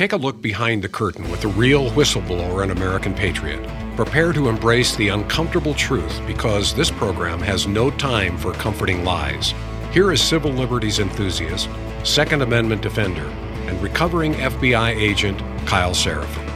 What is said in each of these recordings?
Take a look behind the curtain with the real whistleblower and American patriot. Prepare to embrace the uncomfortable truth because this program has no time for comforting lies. Here is civil liberties enthusiast, Second Amendment defender, and recovering FBI agent Kyle Seraphin.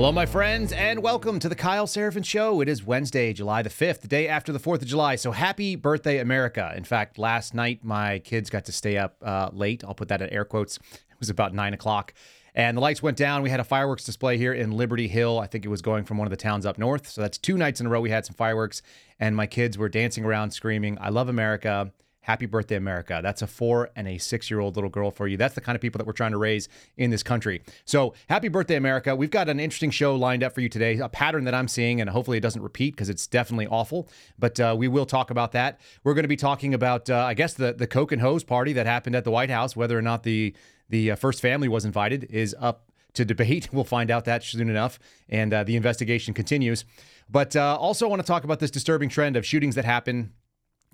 Hello, my friends, and welcome to the Kyle Seraphin Show. It is Wednesday, July the 5th, the day after the 4th of July. So happy birthday, America. In fact, last night my kids got to stay up uh, late. I'll put that in air quotes. It was about 9 o'clock. And the lights went down. We had a fireworks display here in Liberty Hill. I think it was going from one of the towns up north. So that's two nights in a row we had some fireworks. And my kids were dancing around screaming, I love America. Happy birthday, America. That's a four and a six year old little girl for you. That's the kind of people that we're trying to raise in this country. So, happy birthday, America. We've got an interesting show lined up for you today, a pattern that I'm seeing, and hopefully it doesn't repeat because it's definitely awful. But uh, we will talk about that. We're going to be talking about, uh, I guess, the, the Coke and Hose party that happened at the White House, whether or not the, the uh, first family was invited is up to debate. We'll find out that soon enough. And uh, the investigation continues. But uh, also, I want to talk about this disturbing trend of shootings that happen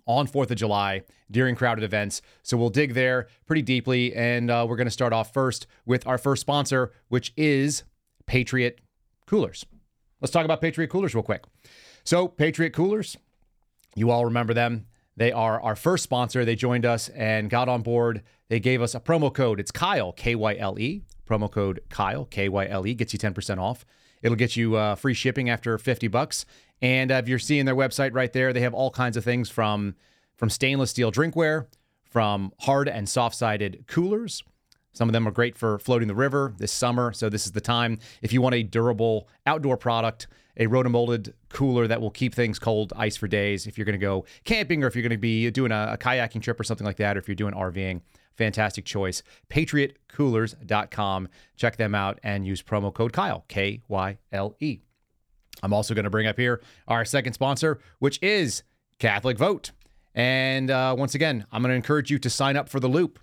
on 4th of July during crowded events. So we'll dig there pretty deeply. And uh, we're going to start off first with our first sponsor, which is Patriot Coolers. Let's talk about Patriot Coolers real quick. So, Patriot Coolers, you all remember them. They are our first sponsor. They joined us and got on board. They gave us a promo code. It's Kyle, K Y L E. Promo code Kyle, K Y L E, gets you 10% off. It'll get you uh, free shipping after 50 bucks. And uh, if you're seeing their website right there, they have all kinds of things from from stainless steel drinkware, from hard and soft-sided coolers. Some of them are great for floating the river this summer, so this is the time. If you want a durable outdoor product, a rotomolded cooler that will keep things cold, ice for days. If you're going to go camping or if you're going to be doing a, a kayaking trip or something like that, or if you're doing RVing, fantastic choice. PatriotCoolers.com. Check them out and use promo code Kyle, K Y L E. I'm also going to bring up here our second sponsor, which is Catholic Vote. And uh, once again, I'm going to encourage you to sign up for the loop.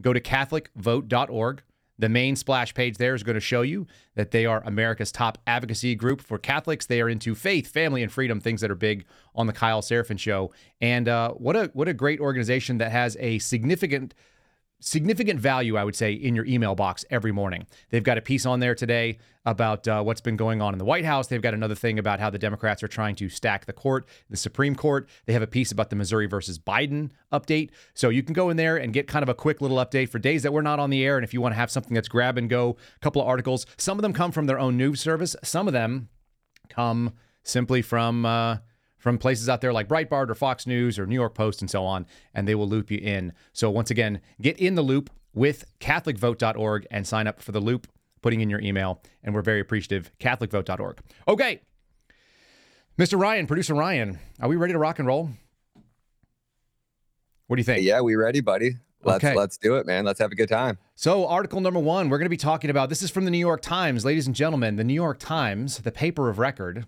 Go to CatholicVote.org. The main splash page there is going to show you that they are America's top advocacy group for Catholics. They are into faith, family, and freedom, things that are big on the Kyle Seraphin show. And uh, what a what a great organization that has a significant significant value, I would say, in your email box every morning. They've got a piece on there today about uh, what's been going on in the White House. They've got another thing about how the Democrats are trying to stack the court, the Supreme Court. They have a piece about the Missouri versus Biden update. So you can go in there and get kind of a quick little update for days that we're not on the air. And if you want to have something that's grab and go, a couple of articles, some of them come from their own news service, some of them come simply from. Uh, from places out there like Breitbart or Fox News or New York Post and so on, and they will loop you in. So, once again, get in the loop with CatholicVote.org and sign up for the loop, putting in your email, and we're very appreciative. CatholicVote.org. Okay. Mr. Ryan, producer Ryan, are we ready to rock and roll? What do you think? Yeah, we ready, buddy. Let's Okay. let's do it, man. Let's have a good time. So, article number one, we're going to be talking about this is from the New York Times. Ladies and gentlemen, the New York Times, the paper of record,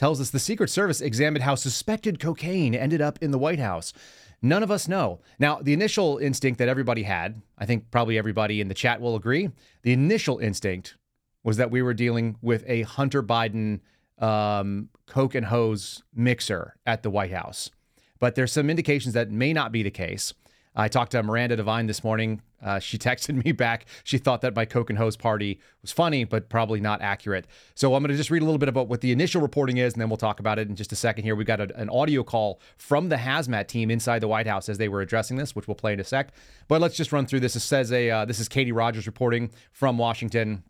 tells us the Secret Service examined how suspected cocaine ended up in the White House. None of us know. Now, the initial instinct that everybody had, I think probably everybody in the chat will agree, the initial instinct was that we were dealing with a Hunter Biden um, Coke and hose mixer at the White House. But there's some indications that may not be the case. I talked to Miranda Devine this morning. Uh, she texted me back. She thought that my Coke and Hose party was funny, but probably not accurate. So I'm going to just read a little bit about what the initial reporting is, and then we'll talk about it in just a second here. We've got a, an audio call from the hazmat team inside the White House as they were addressing this, which we'll play in a sec. But let's just run through this. It says a uh, this is Katie Rogers reporting from Washington.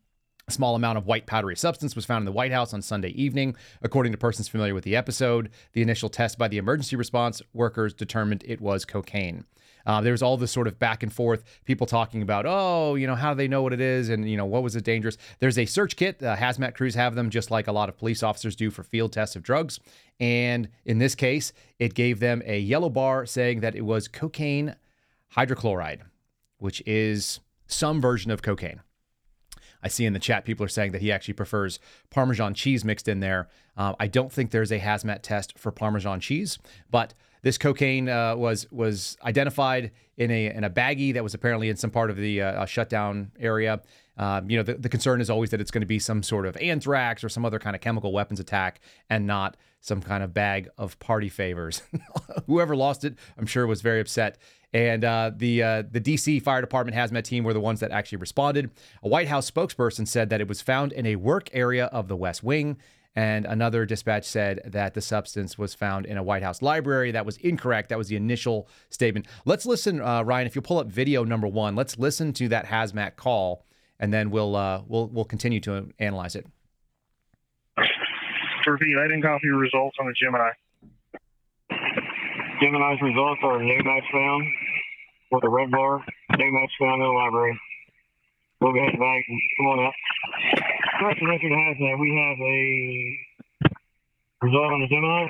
A small amount of white powdery substance was found in the White House on Sunday evening. According to persons familiar with the episode, the initial test by the emergency response workers determined it was cocaine. Uh, there was all this sort of back and forth, people talking about, oh, you know, how do they know what it is? And, you know, what was it dangerous? There's a search kit. Uh, hazmat crews have them just like a lot of police officers do for field tests of drugs. And in this case, it gave them a yellow bar saying that it was cocaine hydrochloride, which is some version of cocaine. I see in the chat people are saying that he actually prefers Parmesan cheese mixed in there. Uh, I don't think there's a hazmat test for Parmesan cheese, but this cocaine uh, was was identified in a in a baggie that was apparently in some part of the uh, shutdown area. Um, you know, the, the concern is always that it's going to be some sort of anthrax or some other kind of chemical weapons attack, and not some kind of bag of party favors. Whoever lost it, I'm sure, was very upset. And uh, the uh, the DC Fire Department hazmat team were the ones that actually responded. A White House spokesperson said that it was found in a work area of the West Wing. And another dispatch said that the substance was found in a White House library. That was incorrect. That was the initial statement. Let's listen, uh, Ryan. If you pull up video number one, let's listen to that hazmat call, and then we'll uh, we'll we'll continue to analyze it. To repeat, I didn't copy results on the Gemini. Gemini's results are no match found with a red bar, no match found in the library. We'll go ahead back and come on up. Record has that we have a result on the Gemini.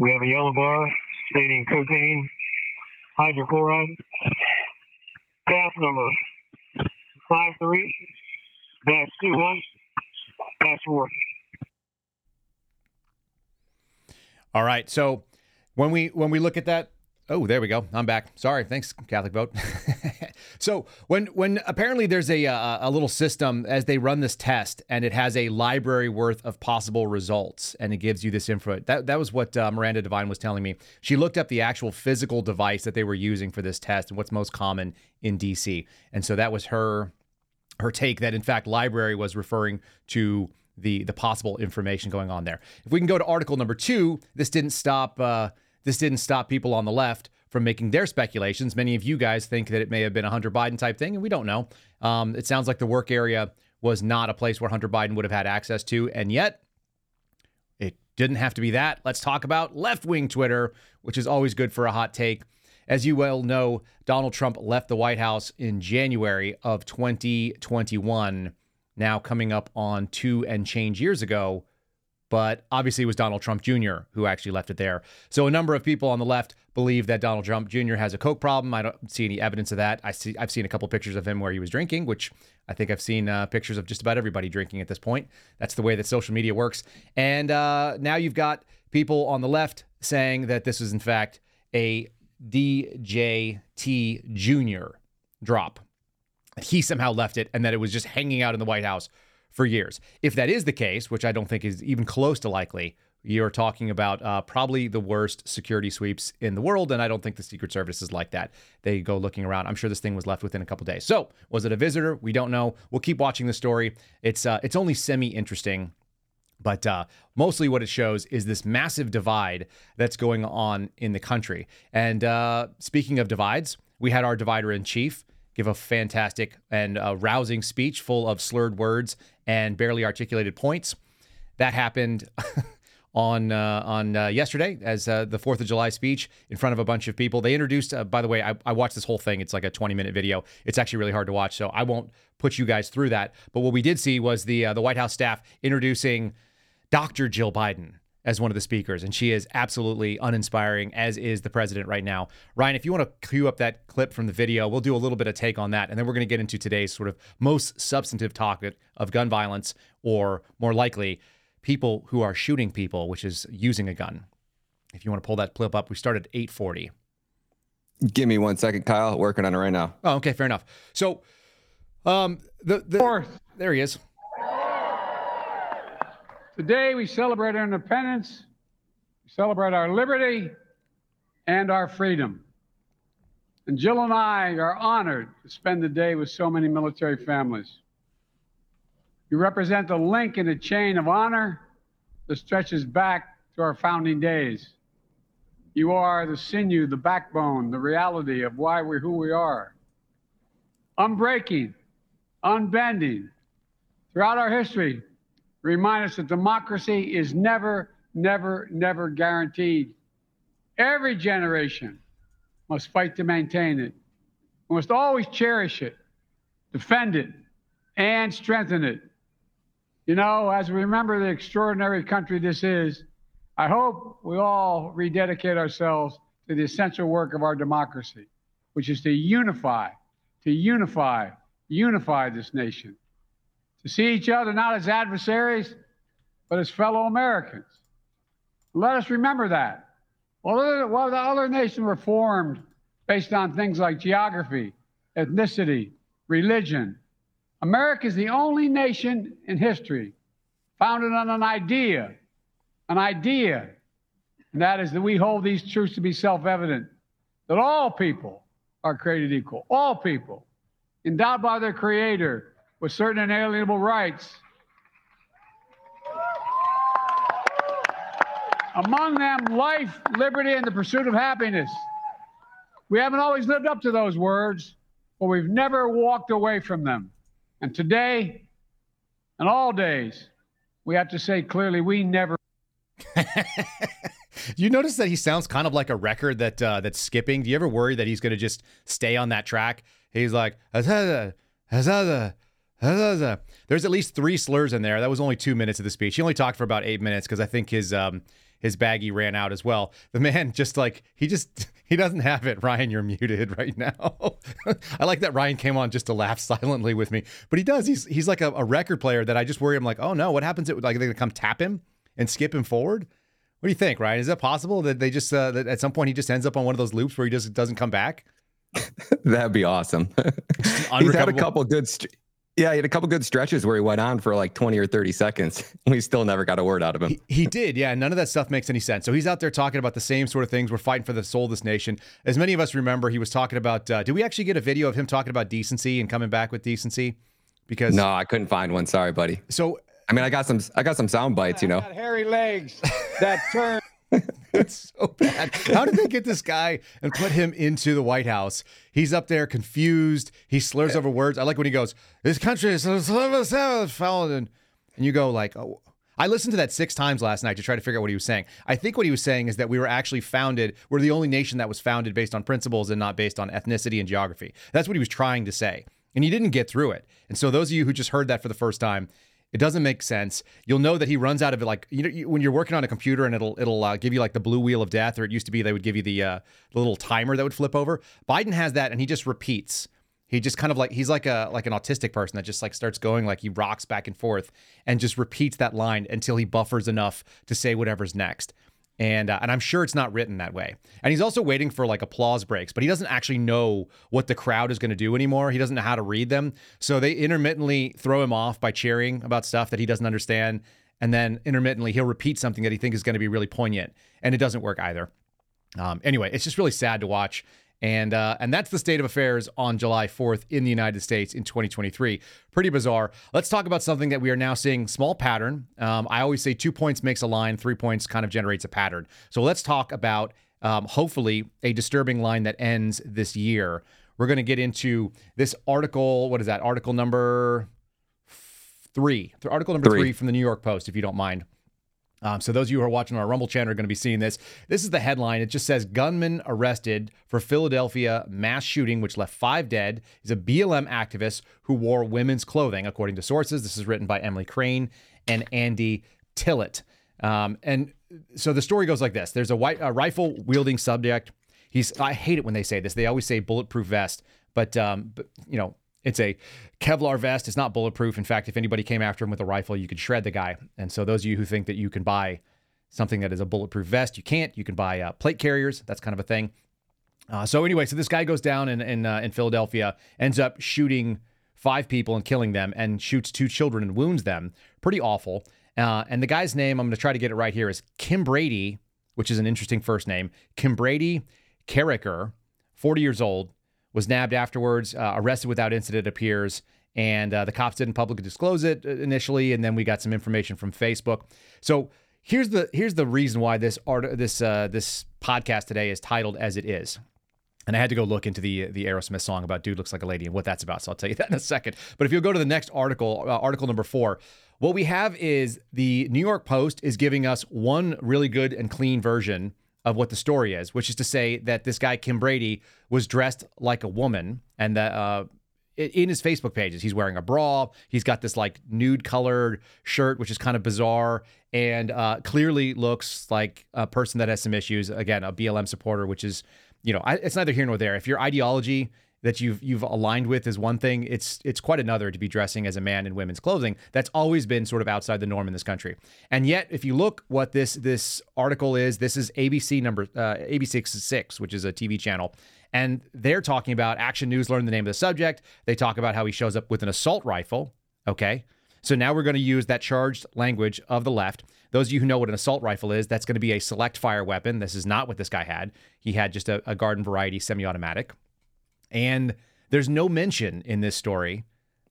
We have a yellow bar stating cocaine hydrochloride. CAS number five three dash two one dash four. All right. So when we when we look at that, oh, there we go. I'm back. Sorry. Thanks, Catholic vote. so when when apparently there's a, a a little system as they run this test and it has a library worth of possible results and it gives you this info. That that was what uh, Miranda Devine was telling me. She looked up the actual physical device that they were using for this test and what's most common in DC. And so that was her her take that in fact library was referring to the the possible information going on there. If we can go to article number two, this didn't stop uh, this didn't stop people on the left from making their speculations. Many of you guys think that it may have been a Hunter Biden type thing, and we don't know. Um, it sounds like the work area was not a place where Hunter Biden would have had access to, and yet it didn't have to be that. Let's talk about left wing Twitter, which is always good for a hot take. As you well know, Donald Trump left the White House in January of 2021 now coming up on two and change years ago. But obviously, it was Donald Trump Jr. who actually left it there. So a number of people on the left believe that Donald Trump Jr. has a coke problem. I don't see any evidence of that. I see, I've seen a couple pictures of him where he was drinking, which I think I've seen uh, pictures of just about everybody drinking at this point. That's the way that social media works. And uh, now you've got people on the left saying that this is in fact a DJT Jr. drop he somehow left it and that it was just hanging out in the White House for years. If that is the case, which I don't think is even close to likely, you're talking about uh, probably the worst security sweeps in the world, and I don't think the Secret Service is like that. They go looking around. I'm sure this thing was left within a couple days. So, was it a visitor? We don't know. We'll keep watching the story. It's uh, it's only semi interesting, but uh, mostly what it shows is this massive divide that's going on in the country. And uh, speaking of divides, we had our divider in chief give a fantastic and uh, rousing speech full of slurred words and barely articulated points. That happened on uh, on uh, yesterday as uh, the Fourth of July speech in front of a bunch of people. They introduced, uh, by the way, I, I, watched this whole thing. It's like a 20 minute video. It's actually really hard to watch, so I won't put you guys through that. But what we did see was the uh, the White House staff introducing Dr. Jill Biden as one of the speakers, and she is absolutely uninspiring, as is the president right now. Ryan, if you want to cue up that clip from the video, we'll do a little bit of take on that, and then we're going to get into today's sort of most substantive topic of gun violence, or more likely, people who are shooting people, which is using a gun. If you want to pull that clip up, we start at 840. Give me one second, Kyle. Working on it right now. Oh, okay, fair enough. So, um, the, the there he is. Today we celebrate our independence, we celebrate our liberty and our freedom. And Jill and I are honored to spend the day with so many military families. You represent a link in a chain of honor that stretches back to our founding days. You are the sinew, the backbone, the reality of why we're who we are. Unbreaking, unbending. Throughout our history, remind us that democracy is never, never, never guaranteed. Every generation must fight to maintain it. We must always cherish it, defend it, and strengthen it. You know, as we remember the extraordinary country this is, I hope we all rededicate ourselves to the essential work of our democracy, which is to unify, to unify, unify this nation to see each other not as adversaries, but as fellow Americans. Let us remember that. Well, the other nations were formed based on things like geography, ethnicity, religion. America is the only nation in history founded on an idea, an idea, And that is that we hold these truths to be self evident that all people are created equal. All people, endowed by their Creator with certain inalienable rights. Among them, life, liberty, and the pursuit of happiness. We haven't always lived up to those words, but we've never walked away from them. And today, and all days, we have to say clearly we never. you notice that he sounds kind of like a record that uh, that's skipping? Do you ever worry that he's going to just stay on that track? He's like, there's at least three slurs in there. That was only two minutes of the speech. He only talked for about eight minutes because I think his um, his baggie ran out as well. The man just like he just he doesn't have it. Ryan, you're muted right now. I like that Ryan came on just to laugh silently with me, but he does. He's he's like a, a record player that I just worry. I'm like, oh no, what happens? If, like they're gonna come tap him and skip him forward. What do you think, Ryan? Is that possible that they just uh, that at some point he just ends up on one of those loops where he just doesn't come back? That'd be awesome. He's had a couple good. St- yeah, he had a couple good stretches where he went on for like 20 or 30 seconds. We still never got a word out of him. He, he, did, yeah. None of that stuff makes any sense. So he's out there talking about the same sort of things. We're fighting for the soul of this nation. As many of us remember, he was talking about. Uh, did we actually get a video of him talking about decency and coming back with decency? Because no, I couldn't find one. Sorry, buddy. So I mean, I got some. I got some sound bites. You know, hairy legs that turn. It's so bad. How did they get this guy and put him into the White House? He's up there confused. He slurs over words. I like when he goes, "This country is fallen," and you go like, "Oh." I listened to that six times last night to try to figure out what he was saying. I think what he was saying is that we were actually founded, we're the only nation that was founded based on principles and not based on ethnicity and geography. That's what he was trying to say. And he didn't get through it. And so, those of you who just heard that for the first time, it doesn't make sense. You'll know that he runs out of it. Like you know, when you're working on a computer and it'll it'll uh, give you like the blue wheel of death, or it used to be they would give you the, uh, the little timer that would flip over. Biden has that, and he just repeats. He just kind of like he's like a like an autistic person that just like starts going like he rocks back and forth and just repeats that line until he buffers enough to say whatever's next and uh, and I'm sure it's not written that way. And he's also waiting for like applause breaks, but he doesn't actually know what the crowd is going to do anymore. He doesn't know how to read them, so they intermittently throw him off by cheering about stuff that he doesn't understand, and then intermittently he'll repeat something that he thinks is going to be really poignant, and it doesn't work either. Um, anyway, it's just really sad to watch. And uh, and that's the state of affairs on July 4th in the United States in 2023. Pretty bizarre. Let's talk about something that we are now seeing small pattern. Um, I always say two points makes a line, three points kind of generates a pattern. So let's talk about um, hopefully a disturbing line that ends this year. We're going to get into this article. What is that? Article number three. Article number three. three from the New York Post, if you don't mind. Um, so those of you who are watching our Rumble channel are going to be seeing this. This is the headline. It just says gunman arrested for Philadelphia mass shooting, which left five dead. He's a BLM activist who wore women's clothing, according to sources. This is written by Emily Crane and Andy Tillett. Um, and so the story goes like this: There's a, white, a rifle wielding subject. He's I hate it when they say this. They always say bulletproof vest, but um, but you know it's a Kevlar vest. It's not bulletproof. In fact, if anybody came after him with a rifle, you could shred the guy. And so, those of you who think that you can buy something that is a bulletproof vest, you can't. You can buy uh, plate carriers. That's kind of a thing. Uh, so anyway, so this guy goes down in in, uh, in Philadelphia, ends up shooting five people and killing them, and shoots two children and wounds them. Pretty awful. Uh, and the guy's name, I'm going to try to get it right here, is Kimbrady, which is an interesting first name. Kim Brady Carricker, 40 years old was nabbed afterwards, uh, arrested without incident, appears. And uh, the cops didn't publicly disclose it uh, initially, and then we got some information from Facebook. So here's the here's the reason why this art this uh, this podcast today is titled as it is. And I had to go look into the the Aerosmith song about "Dude Looks Like a Lady" and what that's about. So I'll tell you that in a second. But if you'll go to the next article, uh, article number four, what we have is the New York Post is giving us one really good and clean version of what the story is, which is to say that this guy Kimbrady was dressed like a woman, and that uh, in his Facebook pages he's wearing a bra. He's got this like nude colored shirt, which is kind of bizarre, and uh, clearly looks like a person that has some issues. Again, a BLM supporter, which is you know I, it's neither here nor there. If your ideology that you've you've aligned with is one thing. It's it's quite another to be dressing as a man in women's clothing. That's always been sort of outside the norm in this country. And yet, if you look what this this article is, this is ABC number uh, ABC six, which is a TV channel, and they're talking about Action News learned the name of the subject. They talk about how he shows up with an assault rifle. Okay. So now we're going to use that charged language of the left. Those of you who know what an assault rifle is, that's going to be a select fire weapon. This is not what this guy had. He had just a, a garden variety semi automatic. And there's no mention in this story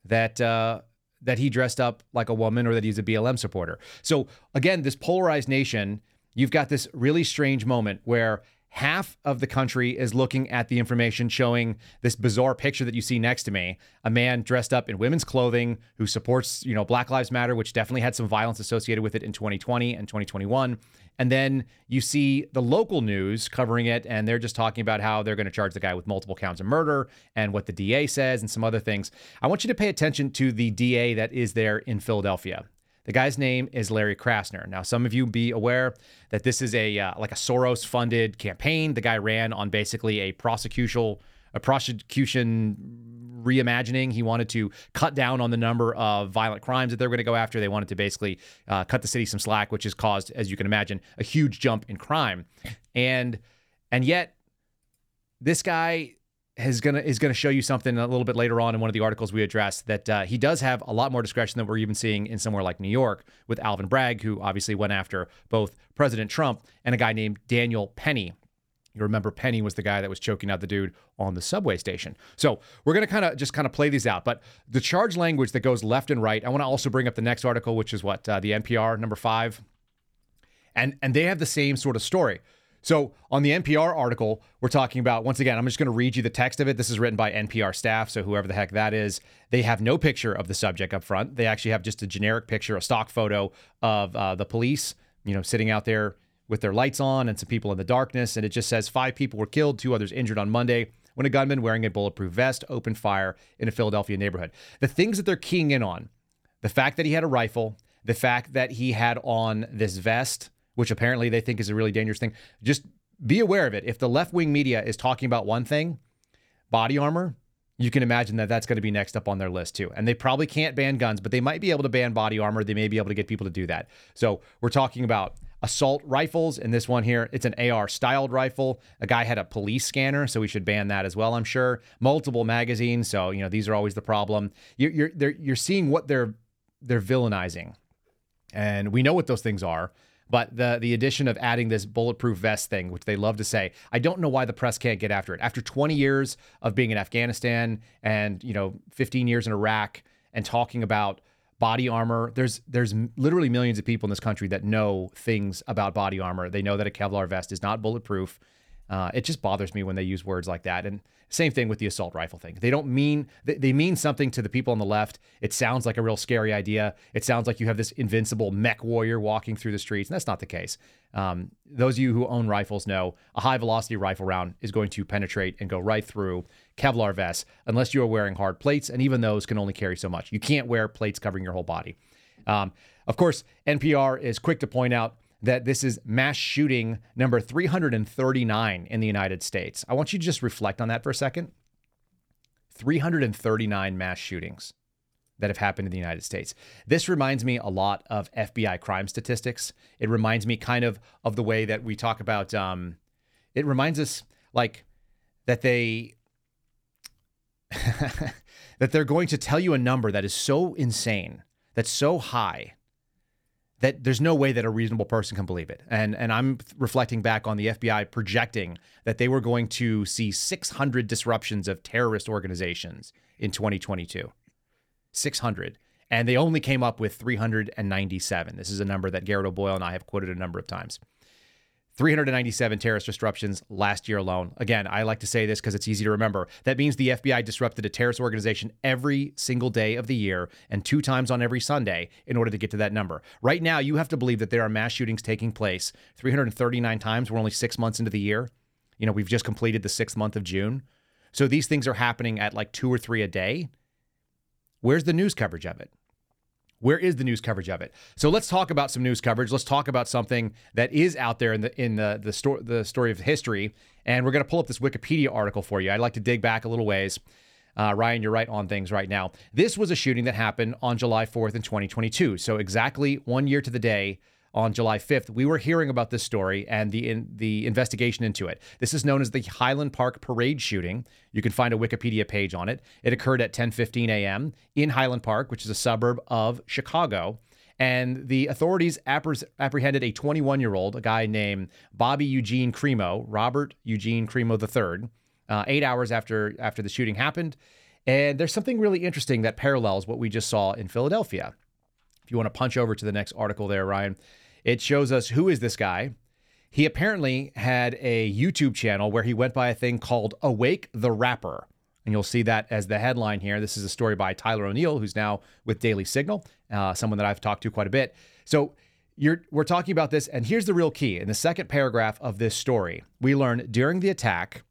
that uh, that he dressed up like a woman or that he's a BLM supporter. So again, this polarized nation, you've got this really strange moment where half of the country is looking at the information showing this bizarre picture that you see next to me. A man dressed up in women's clothing who supports you know black lives matter which definitely had some violence associated with it in 2020 and 2021 and then you see the local news covering it and they're just talking about how they're going to charge the guy with multiple counts of murder and what the DA says and some other things. I want you to pay attention to the DA that is there in Philadelphia the guy's name is Larry Krasner. Now, some of you be aware that this is a uh, like a Soros-funded campaign. The guy ran on basically a prosecution a prosecution reimagining. He wanted to cut down on the number of violent crimes that they're going to go after. They wanted to basically uh, cut the city some slack, which has caused, as you can imagine, a huge jump in crime. And and yet, this guy is gonna is gonna show you something a little bit later on in one of the articles we addressed that uh, he does have a lot more discretion than we're even seeing in somewhere like New York with Alvin Bragg, who obviously went after both President Trump and a guy named Daniel Penny. You remember Penny was the guy that was choking out the dude on the subway station. So we're to kind of just kind of play these out. But the charge language that goes left and right. I want to also bring up the next article, which is what uh, the NPR number five, and and they have the same sort of story. So on the NPR article, we're talking about, once again, I'm just going to read you the text of it. This is written by NPR staff, so whoever the heck that is. They have no picture of the subject up front. They actually have just a generic picture, a stock photo of uh, the police, you know, sitting out there with their lights on and some people in the darkness. And it just says five people were killed, two others injured on Monday when a gunman wearing a bulletproof vest opened fire in a Philadelphia neighborhood. The things that they're keying in on the fact that he had a rifle, the fact that he had on this vest which apparently they think is a really dangerous thing. Just be aware of it. If the left wing media is talking about one thing, body armor, you can imagine that that's going to be next up on their list too. And they probably can't ban guns, but they might be able to ban body armor. They may be able to get people to do that. So we're talking about assault rifles. And this one here, it's an AR styled rifle. A guy had a police scanner, so we should ban that as well. I'm sure. Multiple magazines, so you know these are always the problem. You're you're you're seeing what they're they're villainizing, and we know what those things are. But the the addition of adding this bulletproof vest thing, which they love to say, I don't know why the press can't get after it. After 20 years of being in Afghanistan and you know 15 years in Iraq and talking about body armor, there's there's literally millions of people in this country that know things about body armor. They know that a Kevlar vest is not bulletproof. Uh, it just bothers me when they use words like that. And same thing with the assault rifle thing. They don't mean they mean something to the people on the left. It sounds like a real scary idea. It sounds like you have this invincible mech warrior walking through the streets, and that's not the case. Um, those of you who own rifles know a high velocity rifle round is going to penetrate and go right through Kevlar vests unless you are wearing hard plates, and even those can only carry so much. You can't wear plates covering your whole body. Um, of course, NPR is quick to point out that this is mass shooting number 339 in the United States. I want you to just reflect on that for a second. 339 mass shootings that have happened in the United States. This reminds me a lot of FBI crime statistics. It reminds me kind of of the way that we talk about. Um, it reminds us like that they that they're going to tell you a number that is so insane, that's so high that there's no way that a reasonable person can believe it. And and I'm reflecting back on the FBI projecting that they were going to see 600 disruptions of terrorist organizations in 2022. 600. And they only came up with 397. This is a number that Garrett O'Boyle and I have quoted a number of times. 397 terrorist disruptions last year alone. Again, I like to say this because it's easy to remember. That means the FBI disrupted a terrorist organization every single day of the year and two times on every Sunday in order to get to that number. Right now, you have to believe that there are mass shootings taking place 339 times. We're only six months into the year. You know, we've just completed the sixth month of June. So these things are happening at like two or three a day. Where's the news coverage of it? Where is the news coverage of it? So let's talk about some news coverage. Let's talk about something that is out there in the in the the story the story of history. And we're going to pull up this Wikipedia article for you. I'd like to dig back a little ways. Uh, Ryan, you're right on things right now. This was a shooting that happened on July 4th in 2022. So exactly one year to the day on July 5th, we were hearing about this story and the in, the investigation into it. This is known as the Highland Park parade shooting. You can find a Wikipedia page on it. It occurred at 10:15 a.m. in Highland Park, which is a suburb of Chicago. And the authorities apprehended a 21 year old, a guy named Bobby Eugene Crimo, Robert Eugene Crimo III, uh, eight hours after after the shooting happened. And there's something really interesting that parallels what we just saw in Philadelphia. If you want to punch over to the next article there, Ryan, it shows us who is this guy. He apparently had a YouTube channel where he went by a thing called Awake the Rapper. And you'll see that as the headline here. This is a story by Tyler O'Neill, who's now with Daily Signal, uh, someone that I've talked to quite a bit. So we're talking about this, and here's the real key. In the second paragraph of this story, we learn during the attack,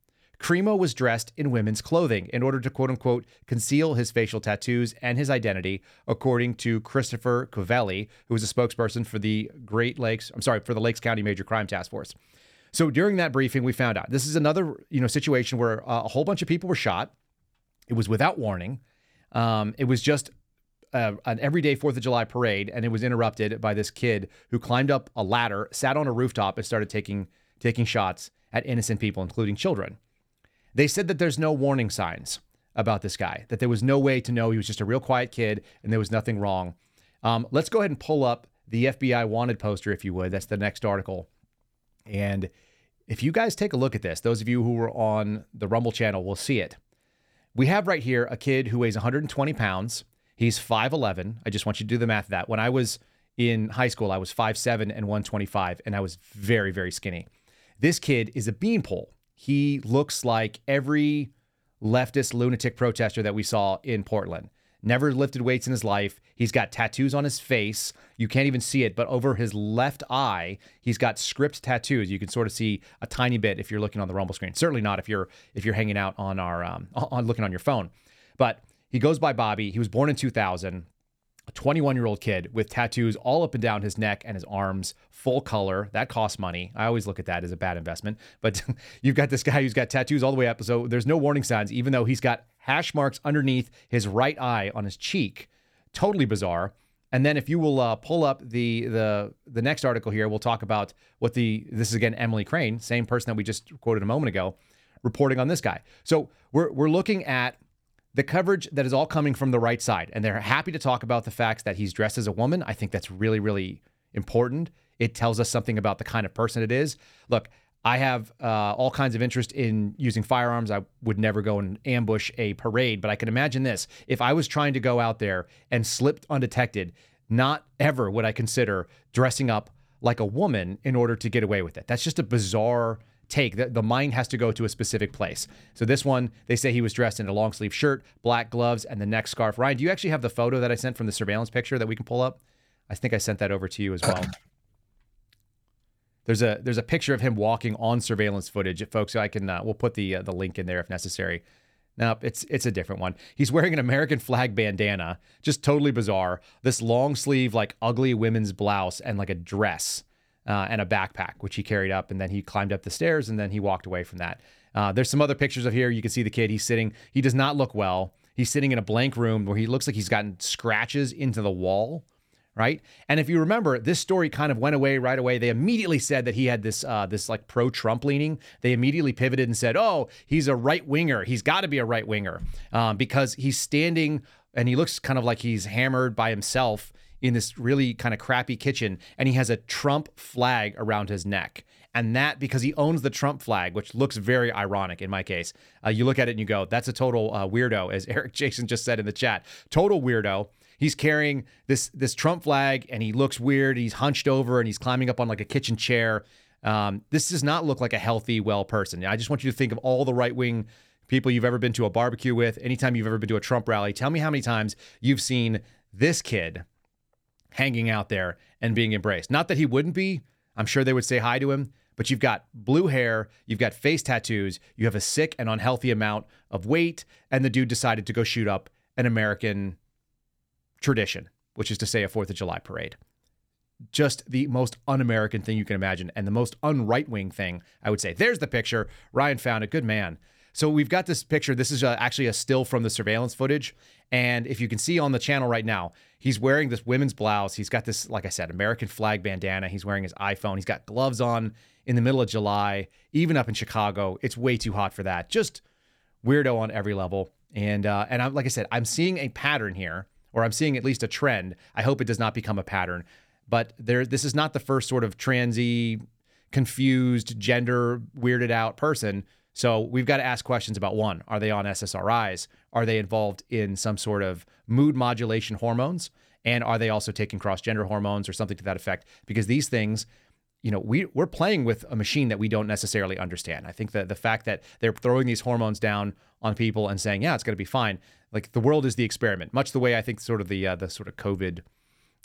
Crimo was dressed in women's clothing in order to quote unquote conceal his facial tattoos and his identity, according to Christopher Covelli, who is a spokesperson for the Great Lakes, I'm sorry, for the Lakes County Major Crime Task Force. So during that briefing, we found out this is another you know situation where a whole bunch of people were shot. It was without warning. Um, it was just uh, an everyday Fourth of July parade, and it was interrupted by this kid who climbed up a ladder, sat on a rooftop, and started taking taking shots at innocent people, including children. They said that there's no warning signs about this guy, that there was no way to know he was just a real quiet kid and there was nothing wrong. Um, let's go ahead and pull up the FBI wanted poster, if you would. That's the next article. And if you guys take a look at this, those of you who were on the Rumble channel will see it. We have right here a kid who weighs 120 pounds. He's 5'11. I just want you to do the math of that. When I was in high school, I was 5'7 and 125, and I was very, very skinny. This kid is a beanpole. He looks like every leftist lunatic protester that we saw in Portland. Never lifted weights in his life. He's got tattoos on his face. You can't even see it, but over his left eye, he's got script tattoos. You can sort of see a tiny bit if you're looking on the Rumble screen. Certainly not if you're if you're hanging out on our um, on looking on your phone. But he goes by Bobby. He was born in 2000 a 21 year old kid with tattoos all up and down his neck and his arms, full color. That costs money. I always look at that as a bad investment. But you've got this guy who's got tattoos all the way up. So there's no warning signs, even though he's got hash marks underneath his right eye on his cheek. Totally bizarre. And then if you will uh, pull up the the the next article here, we'll talk about what the this is again Emily Crane, same person that we just quoted a moment ago, reporting on this guy. So we're we're looking at the coverage that is all coming from the right side. And they're happy to talk about the facts that he's dressed as a woman. I think that's really, really important. It tells us something about the kind of person it is. Look, I have uh, all kinds of interest in using firearms. I would never go and ambush a parade, but I can imagine this. If I was trying to go out there and slipped undetected, not ever would I consider dressing up like a woman in order to get away with it. That's just a bizarre take. The, the mind has to go to a specific place. So this one, they say he was dressed in a long sleeve shirt, black gloves, and the neck scarf. Ryan, do you actually have the photo that I sent from the surveillance picture that we can pull up? I think I sent that over to you as well. There's a there's a picture of him walking on surveillance footage, folks. I can uh, we'll put the uh, the link in there if necessary. No, it's it's a different one. He's wearing an American flag bandana, just totally bizarre. This long sleeve, like ugly women's blouse and like a dress uh, and a backpack, which he carried up. And then he climbed up the stairs and then he walked away from that. Uh, there's some other pictures of here. You can see the kid. He's sitting. He does not look well. He's sitting in a blank room where he looks like he's gotten scratches into the wall. Right. And if you remember, this story kind of went away right away. They immediately said that he had this uh, this like pro Trump leaning. They immediately pivoted and said, "Oh, he's a right winger. He's got to be a right winger um, because he's standing and he looks kind of like he's hammered by himself in this really kind of crappy kitchen and he has a Trump flag around his neck. And that because he owns the Trump flag, which looks very ironic in my case. Uh, you look at it and you go, that's a total uh, weirdo, as Eric Jason just said in the chat. Total weirdo. He's carrying this this Trump flag and he looks weird. He's hunched over and he's climbing up on like a kitchen chair. Um, this does not look like a healthy, well person. I just want you to think of all the right wing people you've ever been to a barbecue with, anytime you've ever been to a Trump rally. Tell me how many times you've seen this kid hanging out there and being embraced. Not that he wouldn't be, I'm sure they would say hi to him, but you've got blue hair, you've got face tattoos, you have a sick and unhealthy amount of weight, and the dude decided to go shoot up an American tradition, which is to say a 4th of July parade. Just the most un American thing you can imagine, and the most un right wing thing, I would say. There's the picture. Ryan found it. Good man. So we've got this picture. This is uh, actually a still from the surveillance footage. And if you can see on the channel right now, he's wearing this women's blouse. He's got this, like I said, American flag bandana. He's wearing his iPhone. He's got gloves on in the middle of July, even up in Chicago. It's way too hot for that. Just weirdo on every level. And uh, and I'm like I said, I'm seeing a pattern here or I'm seeing at least a trend. I hope it does not become a pattern. But there, this is not the first sort of transy, confused, gender weirded out person. So we've got to ask questions about one: Are they on SSRIs? Are they involved in some sort of mood modulation hormones? And are they also taking cross gender hormones or something to that effect? Because these things you know, we we're playing with a machine that we don't necessarily understand. I think that the fact that they're throwing these hormones down on people and saying, yeah, it's going to be fine. Like the world is the experiment, much the way I think sort of the uh, the sort of COVID,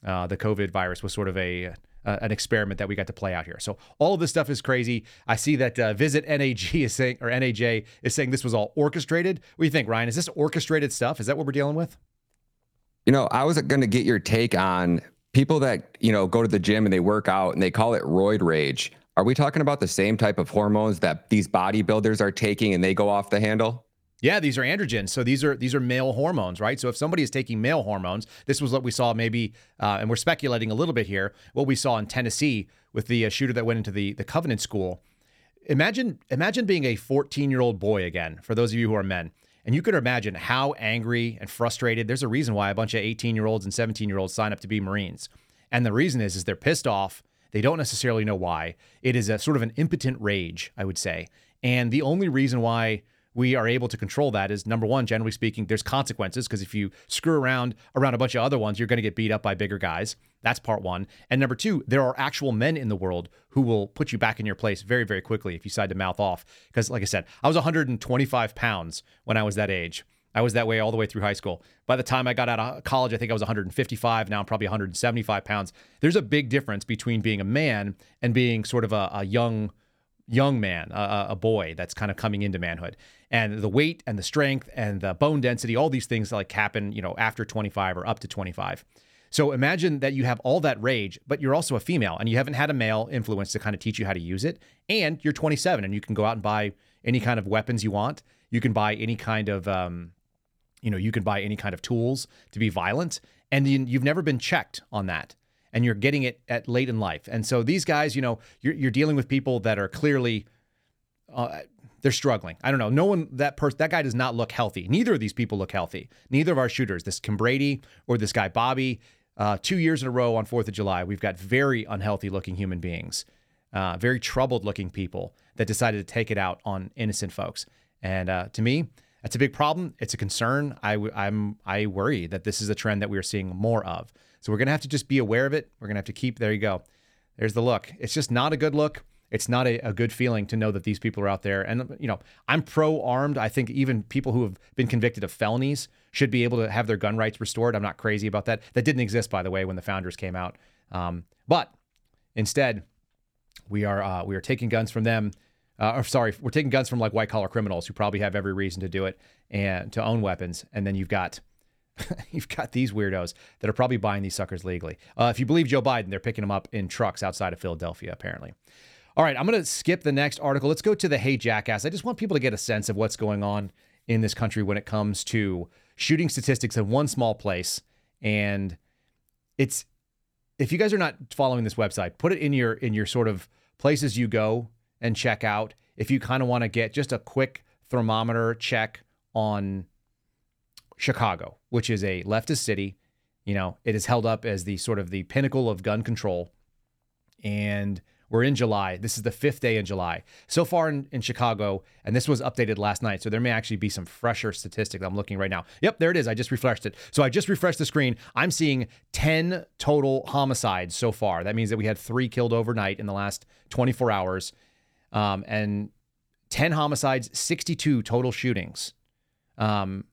uh, the COVID virus was sort of a uh, an experiment that we got to play out here. So all of this stuff is crazy. I see that uh, Visit NAG is saying or NAJ is saying this was all orchestrated. What do you think, Ryan? Is this orchestrated stuff? Is that what we're dealing with? You know, I was going to get your take on people that you know go to the gym and they work out and they call it roid rage are we talking about the same type of hormones that these bodybuilders are taking and they go off the handle yeah, these are androgens. So these are these are male hormones, right? So if somebody is taking male hormones, this was what we saw maybe, uh, and we're speculating a little bit here. What we saw in Tennessee with the uh, shooter that went into the the Covenant School. Imagine imagine being a 14 year old boy again. For those of you who are men, and you can imagine how angry and frustrated. There's a reason why a bunch of 18 year olds and 17 year olds sign up to be Marines. And the reason is, is they're pissed off. They don't necessarily know why. It is a sort of an impotent rage, I would say. And the only reason why we are able to control that is number one, generally speaking, there's consequences because if you screw around around a bunch of other ones, you're going to get beat up by bigger guys. That's part one. And number two, there are actual men in the world who will put you back in your place very, very quickly if you decide to mouth off. Because, like I said, I was 125 pounds when I was that age. I was that way all the way through high school. By the time I got out of college, I think I was 155. Now I'm probably 175 pounds. There's a big difference between being a man and being sort of a, a young young man, a, a boy that's kind of coming into manhood. And the weight and the strength and the bone density, all these things like happen, you know, after 25 or up to 25. So imagine that you have all that rage, but you're also a female and you haven't had a male influence to kind of teach you how to use it. And you're 27 and you can go out and buy any kind of weapons you want. You can buy any kind of, um, you know, you can buy any kind of tools to be violent. And you've never been checked on that and you're getting it at late in life. And so these guys, you know, you're, you're dealing with people that are clearly uh, they're struggling. I don't know. No one that person that guy does not look healthy. Neither of these people look healthy. Neither of our shooters, this Kimbrady or this guy Bobby. Uh, two years in a row on Fourth of July, we've got very unhealthy looking human beings, uh, very troubled looking people that decided to take it out on innocent folks. And uh, to me, that's a big problem. It's a concern. I, I'm I worry that this is a trend that we are seeing more of. So we're going to have to just be aware of it. We're going to have to keep, there you go. There's the look. It's just not a good look. It's not a, a good feeling to know that these people are out there. And, you know, I'm pro armed. I think even people who have been convicted of felonies should be able to have their gun rights restored. I'm not crazy about that. That didn't exist, by the way, when the founders came out. Um, but instead, we are uh, we are taking guns from them. Uh, or sorry, we're taking guns from like white collar criminals who probably have every reason to do it and to own weapons. And then you've got you've got these weirdos that are probably buying these suckers legally. Uh, if you believe Joe Biden, they're picking them up in trucks outside of Philadelphia, apparently. All right, I'm going to skip the next article. Let's go to the Hey Jackass. I just want people to get a sense of what's going on in this country when it comes to shooting statistics in one small place. And it's if you guys are not following this website, put it in your in your sort of places you go and check out. If you kind of want to get just a quick thermometer check on Chicago, which is a leftist city. You know, it is held up as the sort of the pinnacle of gun control. And we're in July. This is the fifth day in July. So far in, in Chicago, and this was updated last night. So there may actually be some fresher statistics. I'm looking right now. Yep, there it is. I just refreshed it. So I just refreshed the screen. I'm seeing 10 total homicides so far. That means that we had three killed overnight in the last 24 hours. Um, and 10 homicides, 62 total shootings. Um,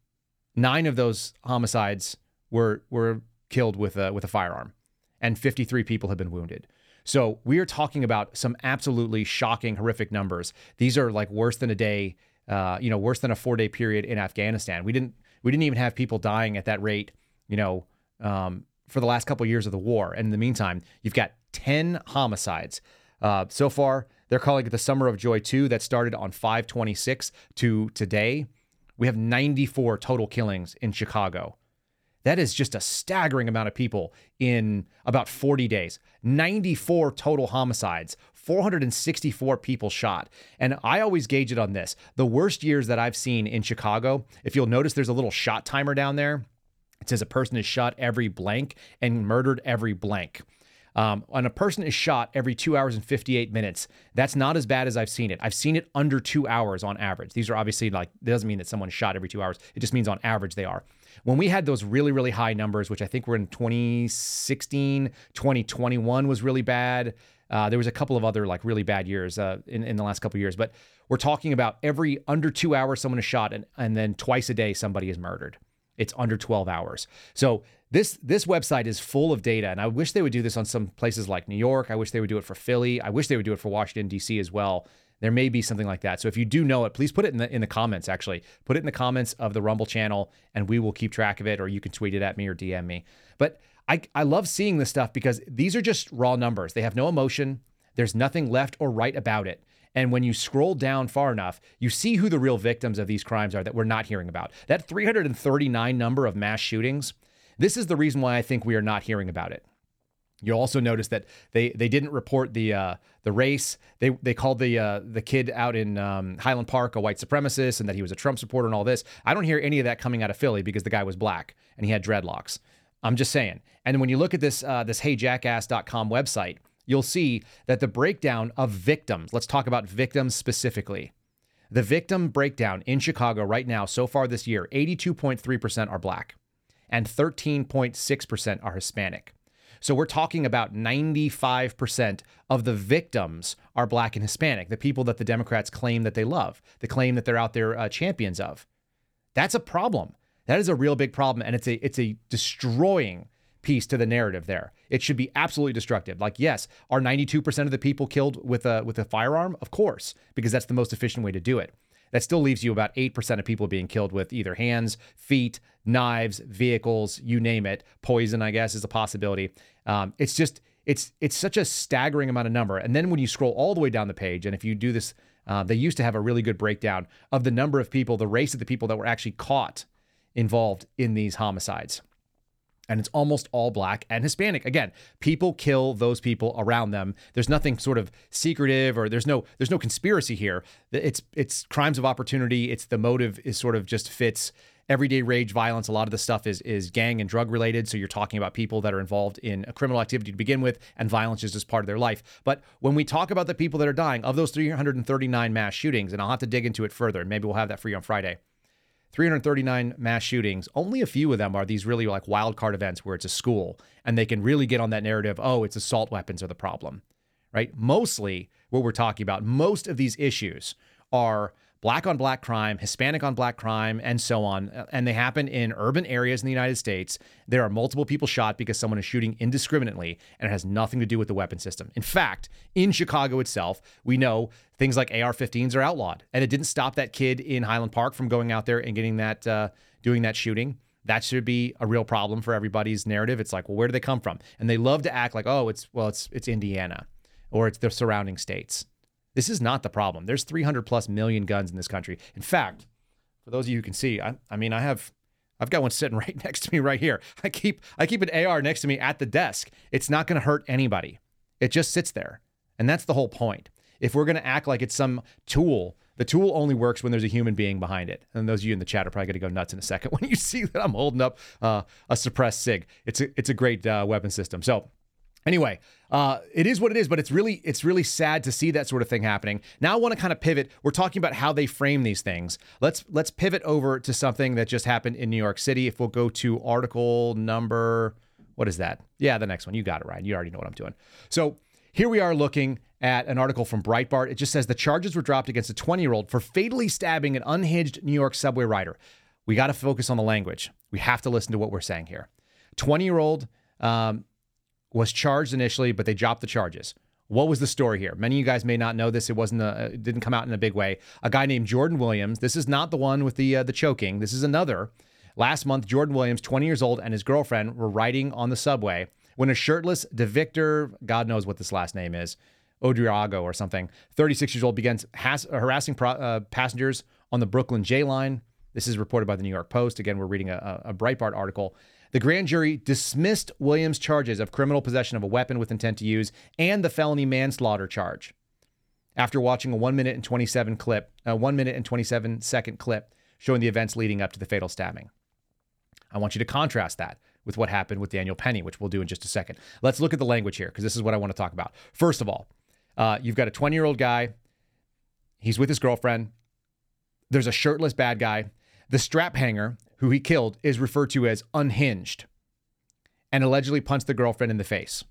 Nine of those homicides were were killed with a with a firearm, and 53 people have been wounded. So we are talking about some absolutely shocking, horrific numbers. These are like worse than a day, uh, you know, worse than a four day period in Afghanistan. We didn't we didn't even have people dying at that rate, you know, um, for the last couple of years of the war. And in the meantime, you've got 10 homicides. Uh, so far, they're calling it the Summer of Joy 2 that started on 526 to today. We have 94 total killings in Chicago. That is just a staggering amount of people in about 40 days. 94 total homicides, 464 people shot. And I always gauge it on this. The worst years that I've seen in Chicago, if you'll notice there's a little shot timer down there, It says a person is shot every blank and murdered every blank. Um, when a person is shot every two hours and 58 minutes, that's not as bad as I've seen it. I've seen it under two hours on average. These are obviously like, it doesn't mean that someone's shot every two hours. It just means on average they are. When we had those really, really high numbers, which I think were in 2016, 2021 was really bad. Uh, there was a couple of other like really bad years uh, in, in the last couple of years, but we're talking about every under two hours someone is shot and, and then twice a day somebody is murdered. It's under 12 hours. So this this website is full of data, and I wish they would do this on some places like New York. I wish they would do it for Philly. I wish they would do it for Washington D.C. as well. There may be something like that. So if you do know it, please put it in the in the comments. Actually, put it in the comments of the Rumble channel, and we will keep track of it. Or you can tweet it at me or DM me. But I I love seeing this stuff because these are just raw numbers. They have no emotion. There's nothing left or right about it. And when you scroll down far enough, you see who the real victims of these crimes are that we're not hearing about. That 339 number of mass shootings, this is the reason why I think we are not hearing about it. You'll also notice that they they didn't report the uh, the race. They they called the uh, the kid out in um, Highland Park a white supremacist and that he was a Trump supporter and all this. I don't hear any of that coming out of Philly because the guy was black and he had dreadlocks. I'm just saying. And when you look at this uh, this heyjackass.com website, you'll see that the breakdown of victims, let's talk about victims specifically. The victim breakdown in Chicago right now, so far this year, 82.3% are black and 13.6% are Hispanic. So we're talking about 95% of the victims are black and Hispanic, the people that the Democrats claim that they love, the claim that they're out there uh, champions of. That's a problem. That is a real big problem, and it's a it's a destroying piece to the narrative there. It should be absolutely destructive. Like, yes, are 92% of the people killed with a with a firearm? Of course, because that's the most efficient way to do it. That still leaves you about 8% of people being killed with either hands, feet, knives, vehicles, you name it. Poison, I guess, is a possibility. Um, it's just it's it's such a staggering amount of number. And then when you scroll all the way down the page, and if you do this, uh, they used to have a really good breakdown of the number of people, the race of the people that were actually caught involved in these homicides and it's almost all black and Hispanic. Again, people kill those people around them. There's nothing sort of secretive or there's no there's no conspiracy here. It's it's crimes of opportunity. It's the motive is sort of just fits everyday rage violence. A lot of the stuff is is gang and drug related. So you're talking about people that are involved in a criminal activity to begin with, and violence is just part of their life. But when we talk about the people that are dying, of those 339 mass shootings, and I'll have to dig into it further, and maybe we'll have that for you on Friday 339 mass shootings, only a few of them are these really like wild card events where it's a school and they can really get on that narrative, oh, it's assault weapons are the problem, right? Mostly what we're talking about, most of these issues are black on black crime, Hispanic on black crime, and so on. And they happen in urban areas in the United States. There are multiple people shot because someone is shooting indiscriminately, and it has nothing to do with the weapon system. In fact, in Chicago itself, we know things like AR 15s are outlawed, and it didn't stop that kid in Highland Park from going out there and getting that, uh, doing that shooting. That should be a real problem for everybody's narrative. It's like, well, where do they come from? And they love to act like, oh, it's well, it's it's Indiana, or it's the surrounding states. This is not the problem. There's 300 plus million guns in this country. In fact, for those of you who can see, I, I mean, I have I've got one sitting right next to me right here. I keep I keep an AR next to me at the desk. It's not going to hurt anybody. It just sits there. And that's the whole point. If we're going to act like it's some tool, the tool only works when there's a human being behind it. And those of you in the chat are probably going to go nuts in a second when you see that I'm holding up uh, a suppressed SIG. It's a, it's a great uh, weapon system. So Anyway, uh, it is what it is, but it's really it's really sad to see that sort of thing happening. Now I want to kind of pivot. We're talking about how they frame these things. Let's let's pivot over to something that just happened in New York City. If we'll go to article number, what is that? Yeah, the next one. You got it, Ryan. You already know what I'm doing. So here we are looking at an article from Breitbart. It just says the charges were dropped against a 20 year old for fatally stabbing an unhinged New York subway rider. We got to focus on the language. We have to listen to what we're saying here. 20 year old. Um, was charged initially, but they dropped the charges. What was the story here? Many of you guys may not know this. It wasn't a, it didn't come out in a big way. A guy named Jordan Williams. This is not the one with the uh, the choking. This is another. Last month, Jordan Williams, 20 years old, and his girlfriend were riding on the subway when a shirtless DeVictor, God knows what this last name is, Odriago or something, 36 years old, began has, harassing pro, uh, passengers on the Brooklyn J line. This is reported by the New York Post. Again, we're reading a, a Breitbart article. The grand jury dismissed Williams' charges of criminal possession of a weapon with intent to use and the felony manslaughter charge. After watching a 1 minute and 27 clip, a 1 minute and 27 second clip showing the events leading up to the fatal stabbing. I want you to contrast that with what happened with Daniel Penny, which we'll do in just a second. Let's look at the language here because this is what I want to talk about. First of all, uh, you've got a 20 year old guy. He's with his girlfriend. There's a shirtless bad guy. The strap hanger, who he killed, is referred to as unhinged and allegedly punched the girlfriend in the face.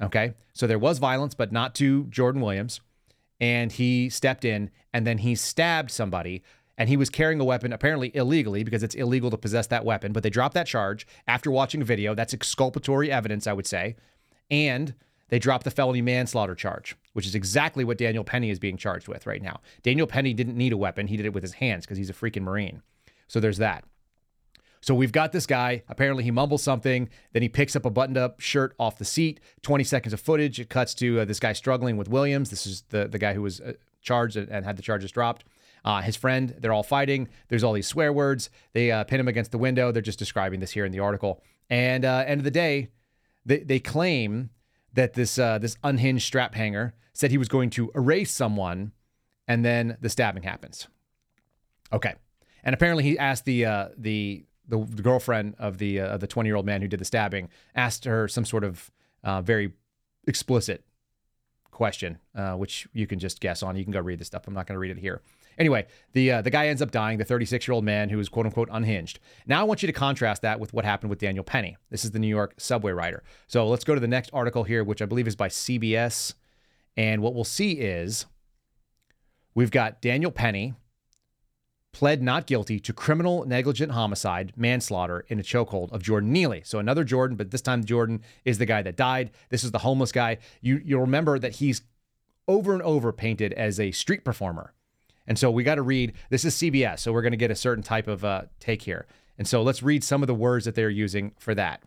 Okay. So there was violence, but not to Jordan Williams. And he stepped in and then he stabbed somebody. And he was carrying a weapon, apparently illegally, because it's illegal to possess that weapon. But they dropped that charge after watching a video. That's exculpatory evidence, I would say. And they dropped the felony manslaughter charge, which is exactly what Daniel Penny is being charged with right now. Daniel Penny didn't need a weapon, he did it with his hands because he's a freaking Marine. So there's that. So we've got this guy. Apparently, he mumbles something. Then he picks up a buttoned up shirt off the seat. 20 seconds of footage. It cuts to uh, this guy struggling with Williams. This is the, the guy who was uh, charged and had the charges dropped. Uh, his friend, they're all fighting. There's all these swear words. They uh, pin him against the window. They're just describing this here in the article. And uh, end of the day, they, they claim that this uh, this unhinged strap hanger said he was going to erase someone, and then the stabbing happens. Okay, and apparently he asked the the the, the girlfriend of the uh, the 20 year old man who did the stabbing asked her some sort of uh, very explicit question, uh, which you can just guess on. You can go read the stuff. I'm not going to read it here. Anyway, the uh, the guy ends up dying. The 36 year old man who was quote unquote unhinged. Now I want you to contrast that with what happened with Daniel Penny. This is the New York subway rider. So let's go to the next article here, which I believe is by CBS. And what we'll see is we've got Daniel Penny pled not guilty to criminal negligent homicide, manslaughter in a chokehold of Jordan Neely. So another Jordan, but this time Jordan is the guy that died. This is the homeless guy. You you'll remember that he's over and over painted as a street performer. And so we got to read. This is CBS, so we're going to get a certain type of uh, take here. And so let's read some of the words that they're using for that.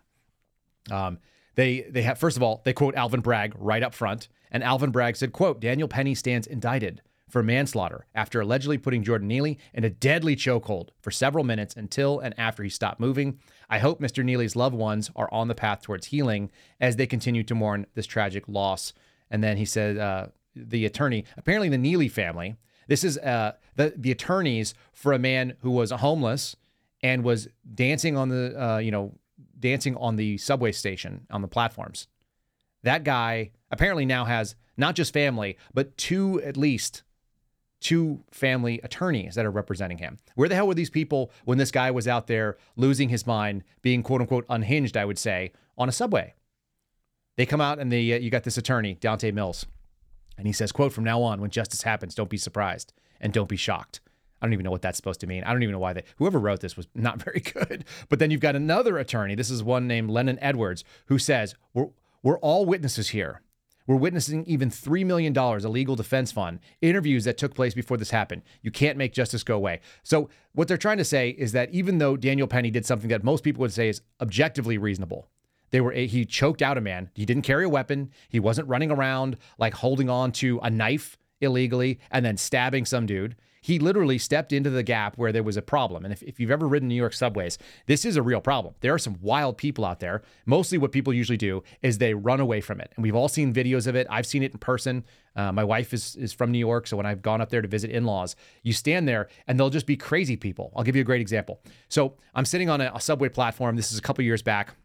Um, they they have first of all they quote Alvin Bragg right up front, and Alvin Bragg said, "quote Daniel Penny stands indicted." For manslaughter after allegedly putting Jordan Neely in a deadly chokehold for several minutes until and after he stopped moving. I hope Mr. Neely's loved ones are on the path towards healing as they continue to mourn this tragic loss. And then he said, uh, the attorney, apparently the Neely family, this is uh, the the attorneys for a man who was homeless and was dancing on the uh, you know dancing on the subway station on the platforms. That guy apparently now has not just family, but two at least two family attorneys that are representing him. Where the hell were these people when this guy was out there losing his mind, being quote unquote unhinged, I would say, on a subway? They come out and they, uh, you got this attorney, Donte Mills, and he says, quote, from now on, when justice happens, don't be surprised and don't be shocked. I don't even know what that's supposed to mean. I don't even know why they, whoever wrote this was not very good. But then you've got another attorney. This is one named Lennon Edwards, who says, we're, we're all witnesses here. We're witnessing even $3 million, a legal defense fund, interviews that took place before this happened. You can't make justice go away. So, what they're trying to say is that even though Daniel Penny did something that most people would say is objectively reasonable, they were he choked out a man. He didn't carry a weapon. He wasn't running around like holding on to a knife illegally and then stabbing some dude. He literally stepped into the gap where there was a problem. And if, if you've ever ridden New York subways, this is a real problem. There are some wild people out there. Mostly what people usually do is they run away from it. And we've all seen videos of it. I've seen it in person. Uh, my wife is, is from New York. So when I've gone up there to visit in laws, you stand there and they'll just be crazy people. I'll give you a great example. So I'm sitting on a, a subway platform. This is a couple years back.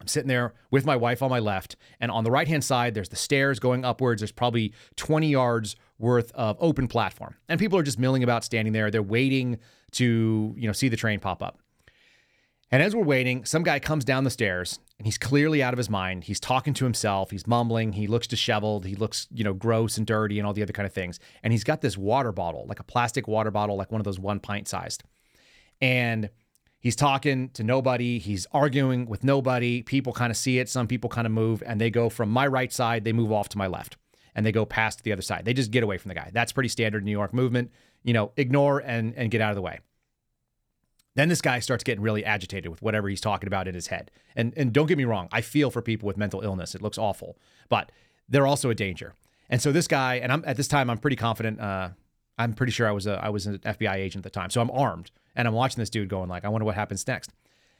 I'm sitting there with my wife on my left, and on the right hand side, there's the stairs going upwards. There's probably 20 yards worth of open platform, and people are just milling about, standing there. They're waiting to you know see the train pop up. And as we're waiting, some guy comes down the stairs, and he's clearly out of his mind. He's talking to himself. He's mumbling. He looks disheveled. He looks you know gross and dirty and all the other kind of things. And he's got this water bottle, like a plastic water bottle, like one of those one pint sized, and He's talking to nobody. He's arguing with nobody. People kind of see it. Some people kind of move and they go from my right side, they move off to my left and they go past the other side. They just get away from the guy. That's pretty standard New York movement. You know, ignore and, and get out of the way. Then this guy starts getting really agitated with whatever he's talking about in his head. And and don't get me wrong, I feel for people with mental illness. It looks awful, but they're also a danger. And so this guy, and I'm at this time, I'm pretty confident. Uh, I'm pretty sure I was a I was an FBI agent at the time, so I'm armed. And I'm watching this dude going like, I wonder what happens next.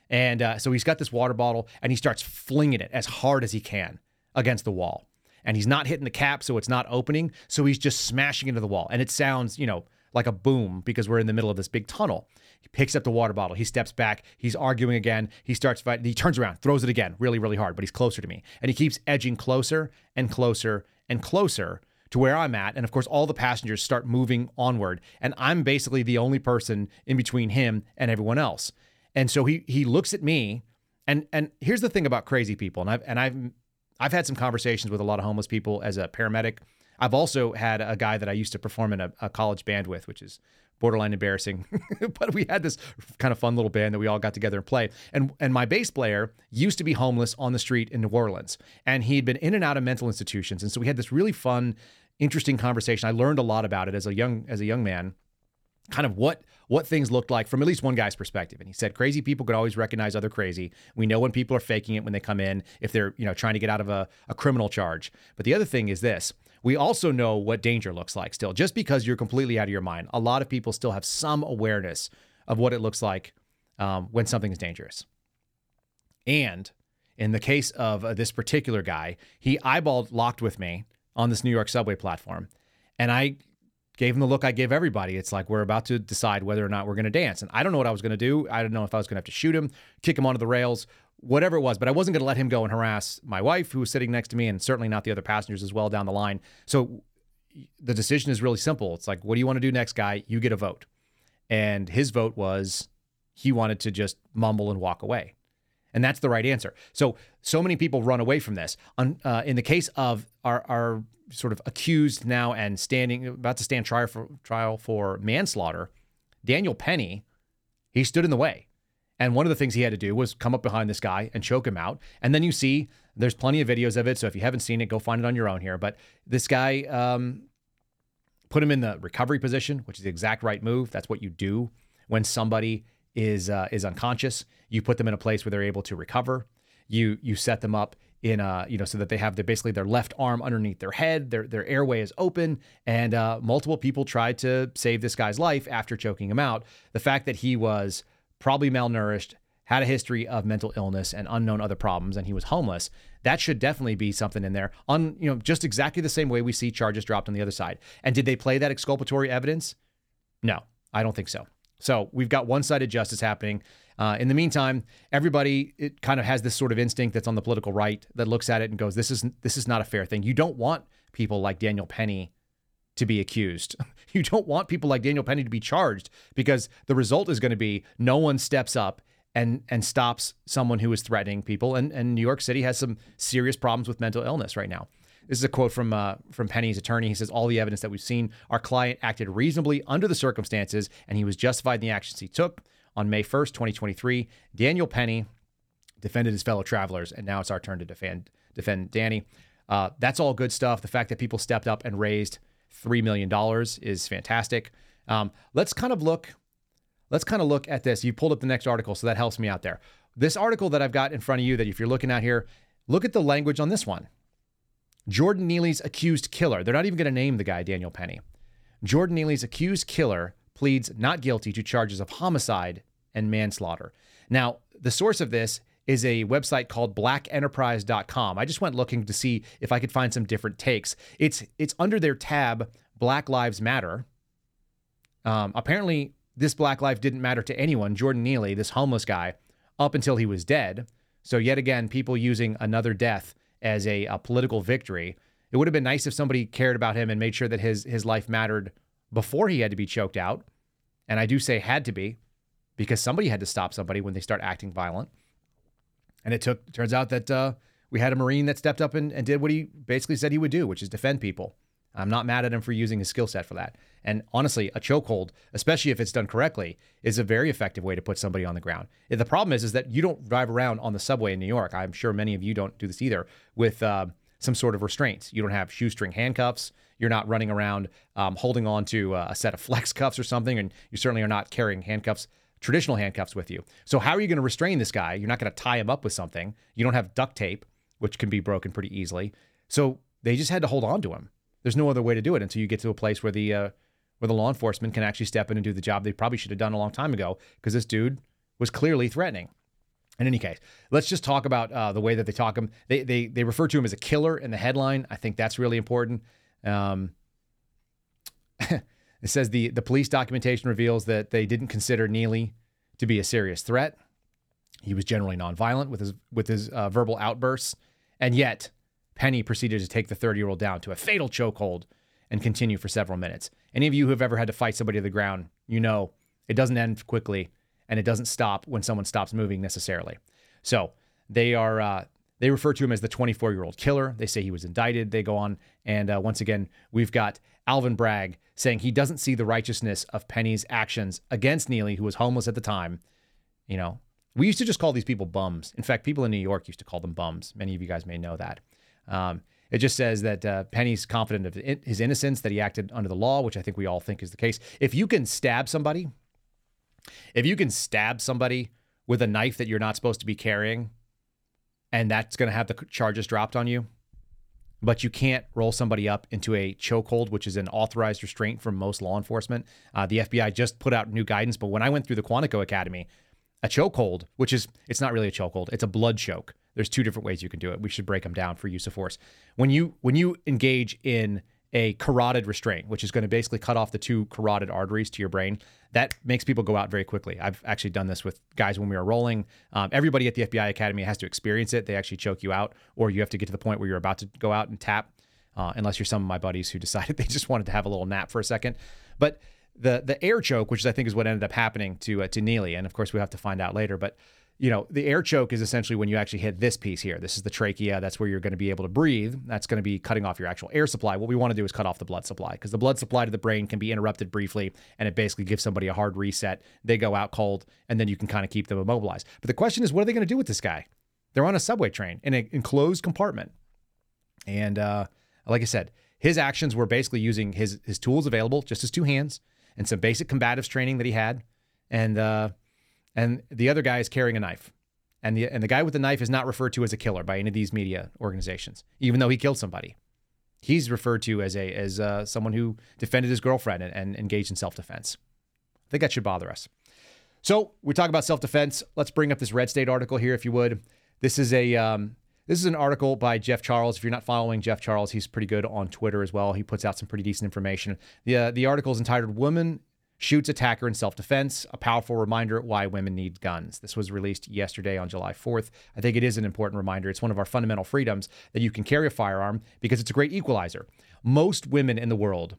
And uh, so he's got this water bottle and he starts flinging it as hard as he can against the wall. And he's not hitting the cap, so it's not opening. So he's just smashing into the wall. And it sounds, you know, like a boom because we're in the middle of this big tunnel. He picks up the water bottle. He steps back. He's arguing again. He starts fighting. He turns around, throws it again, really, really hard, but he's closer to me. And he keeps edging closer and closer and closer to where I'm at. And of course, all the passengers start moving onward. And I'm basically the only person in between him and everyone else. And so he he looks at me. And and here's the thing about crazy people. And I've and I've I've had some conversations with a lot of homeless people as a paramedic. I've also had a guy that I used to perform in a, a college band with, which is borderline embarrassing. but we had this kind of fun little band that we all got together and play. And and my bass player used to be homeless on the street in New Orleans, and he'd been in and out of mental institutions. And so we had this really fun, interesting conversation. I learned a lot about it as a young as a young man, kind of what what things looked like from at least one guy's perspective. And he said crazy people could always recognize other crazy. We know when people are faking it when they come in, if they're, you know, trying to get out of a, a criminal charge. But the other thing is this we also know what danger looks like still. Just because you're completely out of your mind, a lot of people still have some awareness of what it looks like um, when something is dangerous. And in the case of uh, this particular guy, he eyeballed locked with me on this New York subway platform. And I gave him the look I give everybody. It's like we're about to decide whether or not we're going to dance. And I don't know what I was going to do. I don't know if I was going to have to shoot him, kick him onto the rails, whatever it was, but I wasn't going to let him go and harass my wife who was sitting next to me and certainly not the other passengers as well down the line. So the decision is really simple. It's like, what do you want to do next, guy? You get a vote. And his vote was he wanted to just mumble and walk away. And that's the right answer. So, so many people run away from this. uh, in the case of our, our sort of accused now and standing about to stand trial for trial for manslaughter, Daniel Penny, he stood in the way. And one of the things he had to do was come up behind this guy and choke him out. And then you see there's plenty of videos of it. So if you haven't seen it, go find it on your own here. But this guy um, put him in the recovery position, which is the exact right move. That's what you do when somebody is uh, is unconscious. You put them in a place where they're able to recover. You you set them up in a you know so that they have their basically their left arm underneath their head. Their their airway is open. And uh, multiple people tried to save this guy's life after choking him out. The fact that he was probably malnourished had a history of mental illness and unknown other problems and he was homeless that should definitely be something in there. On you know just exactly the same way we see charges dropped on the other side. And did they play that exculpatory evidence? No i don't think so so we've got one-sided justice happening uh, in the meantime, everybody it kind of has this sort of instinct that's on the political right that looks at it and goes, "This is this is not a fair thing." You don't want people like Daniel Penny to be accused. You don't want people like Daniel Penny to be charged because the result is going to be no one steps up and and stops someone who is threatening people. And and New York City has some serious problems with mental illness right now. This is a quote from uh, from Penny's attorney. He says, "All the evidence that we've seen, our client acted reasonably under the circumstances, and he was justified in the actions he took." on May 1st, 2023. Daniel Penny defended his fellow travelers, and now it's our turn to defend defend Danny. Uh, that's all good stuff. The fact that people stepped up and raised three million dollars is fantastic. Um, let's kind of look. Let's kind of look at this. You pulled up the next article, so that helps me out there. This article that I've got in front of you, that if you're looking at here, look at the language on this one. Jordan Neely's accused killer. They're not even going to name the guy Daniel Penny. Jordan Neely's accused killer pleads not guilty to charges of homicide and manslaughter. Now, the source of this is a website called blackenterprise.com. I just went looking to see if I could find some different takes. It's it's under their tab Black Lives Matter. Um, apparently, this Black life didn't matter to anyone. Jordan Neely, this homeless guy, up until he was dead. So yet again, people using another death as a, a political victory. It would have been nice if somebody cared about him and made sure that his his life mattered before he had to be choked out. And I do say had to be because somebody had to stop somebody when they start acting violent. And it took, turns out that uh, we had a Marine that stepped up and, and did what he basically said he would do, which is defend people. I'm not mad at him for using his skill set for that. And honestly, a chokehold, especially if it's done correctly, is a very effective way to put somebody on the ground. The problem is, is that you don't drive around on the subway in New York. I'm sure many of you don't do this either with uh, some sort of restraints. You don't have shoestring handcuffs. You're not running around um, holding on to uh, a set of flex cuffs or something, and you certainly are not carrying handcuffs, traditional handcuffs with you. So how are you going to restrain this guy? You're not going to tie him up with something. You don't have duct tape, which can be broken pretty easily. So they just had to hold on to him. There's no other way to do it until you get to a place where the uh, where the law enforcement can actually step in and do the job they probably should have done a long time ago because this dude was clearly threatening. In any case, let's just talk about uh, the way that they talk him. They, they they refer to him as a killer in the headline. I think that's really important. Um, It says the, the police documentation reveals that they didn't consider Neely to be a serious threat. He was generally nonviolent with his with his uh, verbal outbursts, and yet Penny proceeded to take the 30 year old down to a fatal chokehold and continue for several minutes. Any of you who have ever had to fight somebody to the ground, you know it doesn't end quickly and it doesn't stop when someone stops moving necessarily. So they are uh, they refer to him as the 24 year old killer. They say he was indicted. They go on and uh, once again we've got Alvin Bragg saying he doesn't see the righteousness of Penny's actions against Neely, who was homeless at the time. You know, we used to just call these people bums. In fact, people in New York used to call them bums. Many of you guys may know that. Um, it just says that uh, Penny's confident of his innocence, that he acted under the law, which I think we all think is the case. If you can stab somebody, if you can stab somebody with a knife that you're not supposed to be carrying, and that's going to have the charges dropped on you, but you can't roll somebody up into a chokehold, which is an authorized restraint from most law enforcement. Uh, the FBI just put out new guidance, but when I went through the Quantico Academy, a chokehold, which is it's not really a chokehold, it's a blood choke. There's two different ways you can do it. We should break them down for use of force. When you when you engage in a carotid restraint, which is going to basically cut off the two carotid arteries to your brain, that makes people go out very quickly. I've actually done this with guys when we were rolling. Um, everybody at the FBI Academy has to experience it. They actually choke you out, or you have to get to the point where you're about to go out and tap. Uh, unless you're some of my buddies who decided they just wanted to have a little nap for a second, but the the air choke, which I think is what ended up happening to uh, to Neely, and of course we have to find out later. But you know, the air choke is essentially when you actually hit this piece here. This is the trachea. That's where you're going to be able to breathe. That's going to be cutting off your actual air supply. What we want to do is cut off the blood supply because the blood supply to the brain can be interrupted briefly and it basically gives somebody a hard reset. They go out cold and then you can kind of keep them immobilized. But the question is, what are they going to do with this guy? They're on a subway train in an enclosed compartment. And uh, like I said, his actions were basically using his, his tools available, just his two hands and some basic combatives training that he had. And, uh, and the other guy is carrying a knife. And the and the guy with the knife is not referred to as a killer by any of these media organizations, even though he killed somebody. He's referred to as a as uh, someone who defended his girlfriend and, and engaged in self defense. I think that should bother us. So we talk about self defense. Let's bring up this Red State article here, if you would. This is a um, this is an article by Jeff Charles. If you're not following Jeff Charles, he's pretty good on Twitter as well. He puts out some pretty decent information. The uh, the article is entitled "Woman shoots attacker in self defense, a powerful reminder why women need guns. This was released yesterday on July 4th. I think it is an important reminder. It's one of our fundamental freedoms that you can carry a firearm because it's a great equalizer. Most women in the world,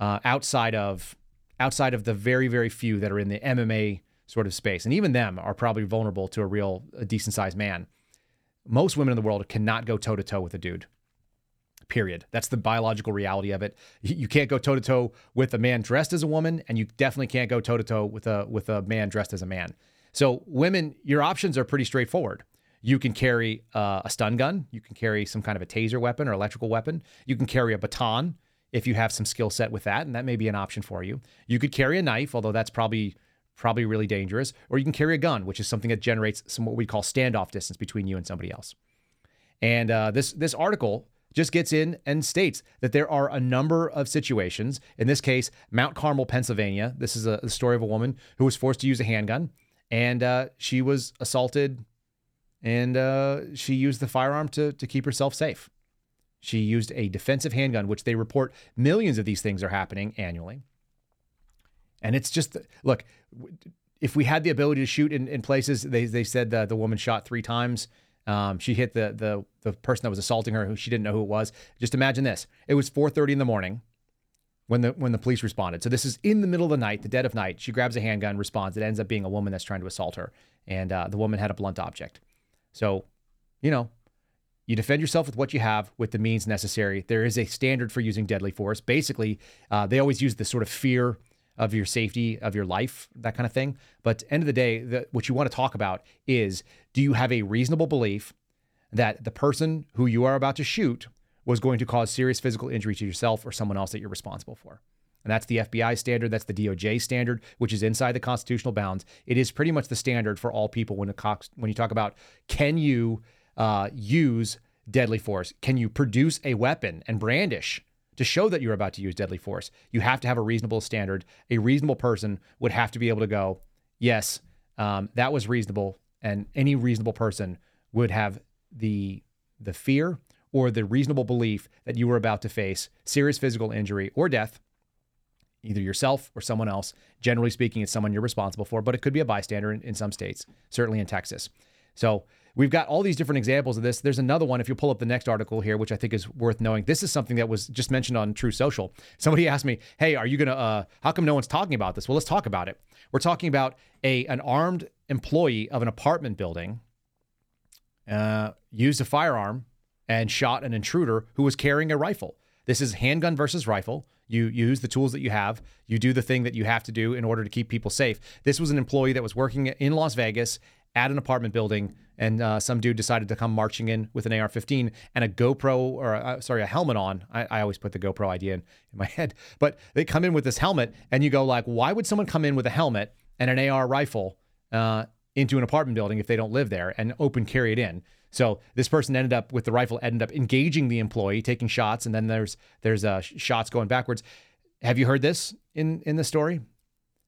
uh, outside of outside of the very very few that are in the MMA sort of space, and even them are probably vulnerable to a real a decent sized man. Most women in the world cannot go toe to toe with a dude period. That's the biological reality of it. You can't go toe to toe with a man dressed as a woman, and you definitely can't go toe to toe with a with a man dressed as a man. So, women, your options are pretty straightforward. You can carry uh, a stun gun. You can carry some kind of a taser weapon or electrical weapon. You can carry a baton if you have some skill set with that, and that may be an option for you. You could carry a knife, although that's probably probably really dangerous, or you can carry a gun, which is something that generates some what we call standoff distance between you and somebody else. And uh, this this article just gets in and states that there are a number of situations. In this case, Mount Carmel, Pennsylvania. This is a, a story of a woman who was forced to use a handgun, and uh, she was assaulted, and uh, she used the firearm to to keep herself safe. She used a defensive handgun, which they report millions of these things are happening annually. And it's just look, if we had the ability to shoot in, in places, they they said the, the woman shot three times. Um, she hit the the the person that was assaulting her, who she didn't know who it was. Just imagine this: it was 4:30 in the morning when the when the police responded. So this is in the middle of the night, the dead of night. She grabs a handgun, responds. It ends up being a woman that's trying to assault her, and uh, the woman had a blunt object. So, you know, you defend yourself with what you have, with the means necessary. There is a standard for using deadly force. Basically, uh, they always use this sort of fear of your safety of your life, that kind of thing. But end of the day, the, what you want to talk about is do you have a reasonable belief that the person who you are about to shoot was going to cause serious physical injury to yourself or someone else that you're responsible for? And that's the FBI standard. That's the DOJ standard, which is inside the constitutional bounds. It is pretty much the standard for all people when, it, when you talk about can you uh, use deadly force? Can you produce a weapon and brandish to show that you're about to use deadly force, you have to have a reasonable standard. A reasonable person would have to be able to go, yes, um, that was reasonable, and any reasonable person would have the the fear or the reasonable belief that you were about to face serious physical injury or death either yourself or someone else. Generally speaking, it's someone you're responsible for, but it could be a bystander in, in some states, certainly in Texas. So we've got all these different examples of this. There's another one. If you pull up the next article here, which I think is worth knowing, this is something that was just mentioned on Truth Social. Somebody asked me, "Hey, are you gonna? Uh, how come no one's talking about this?" Well, let's talk about it. We're talking about a an armed employee of an apartment building uh, used a firearm and shot an intruder who was carrying a rifle. This is handgun versus rifle. You use the tools that you have. You do the thing that you have to do in order to keep people safe. This was an employee that was working in Las Vegas at an apartment building, and uh, some dude decided to come marching in with an AR-15 and a GoPro or uh, sorry, a helmet on. I, I, always put the GoPro idea in, in my head, but they come in with this helmet, and you go like, why would someone come in with a helmet and an AR rifle uh, into an apartment building if they don't live there and open carry it in? So this person ended up with the rifle, ended up engaging the employee, taking shots, and then there's there's uh, shots going backwards. Have you heard this in in the story?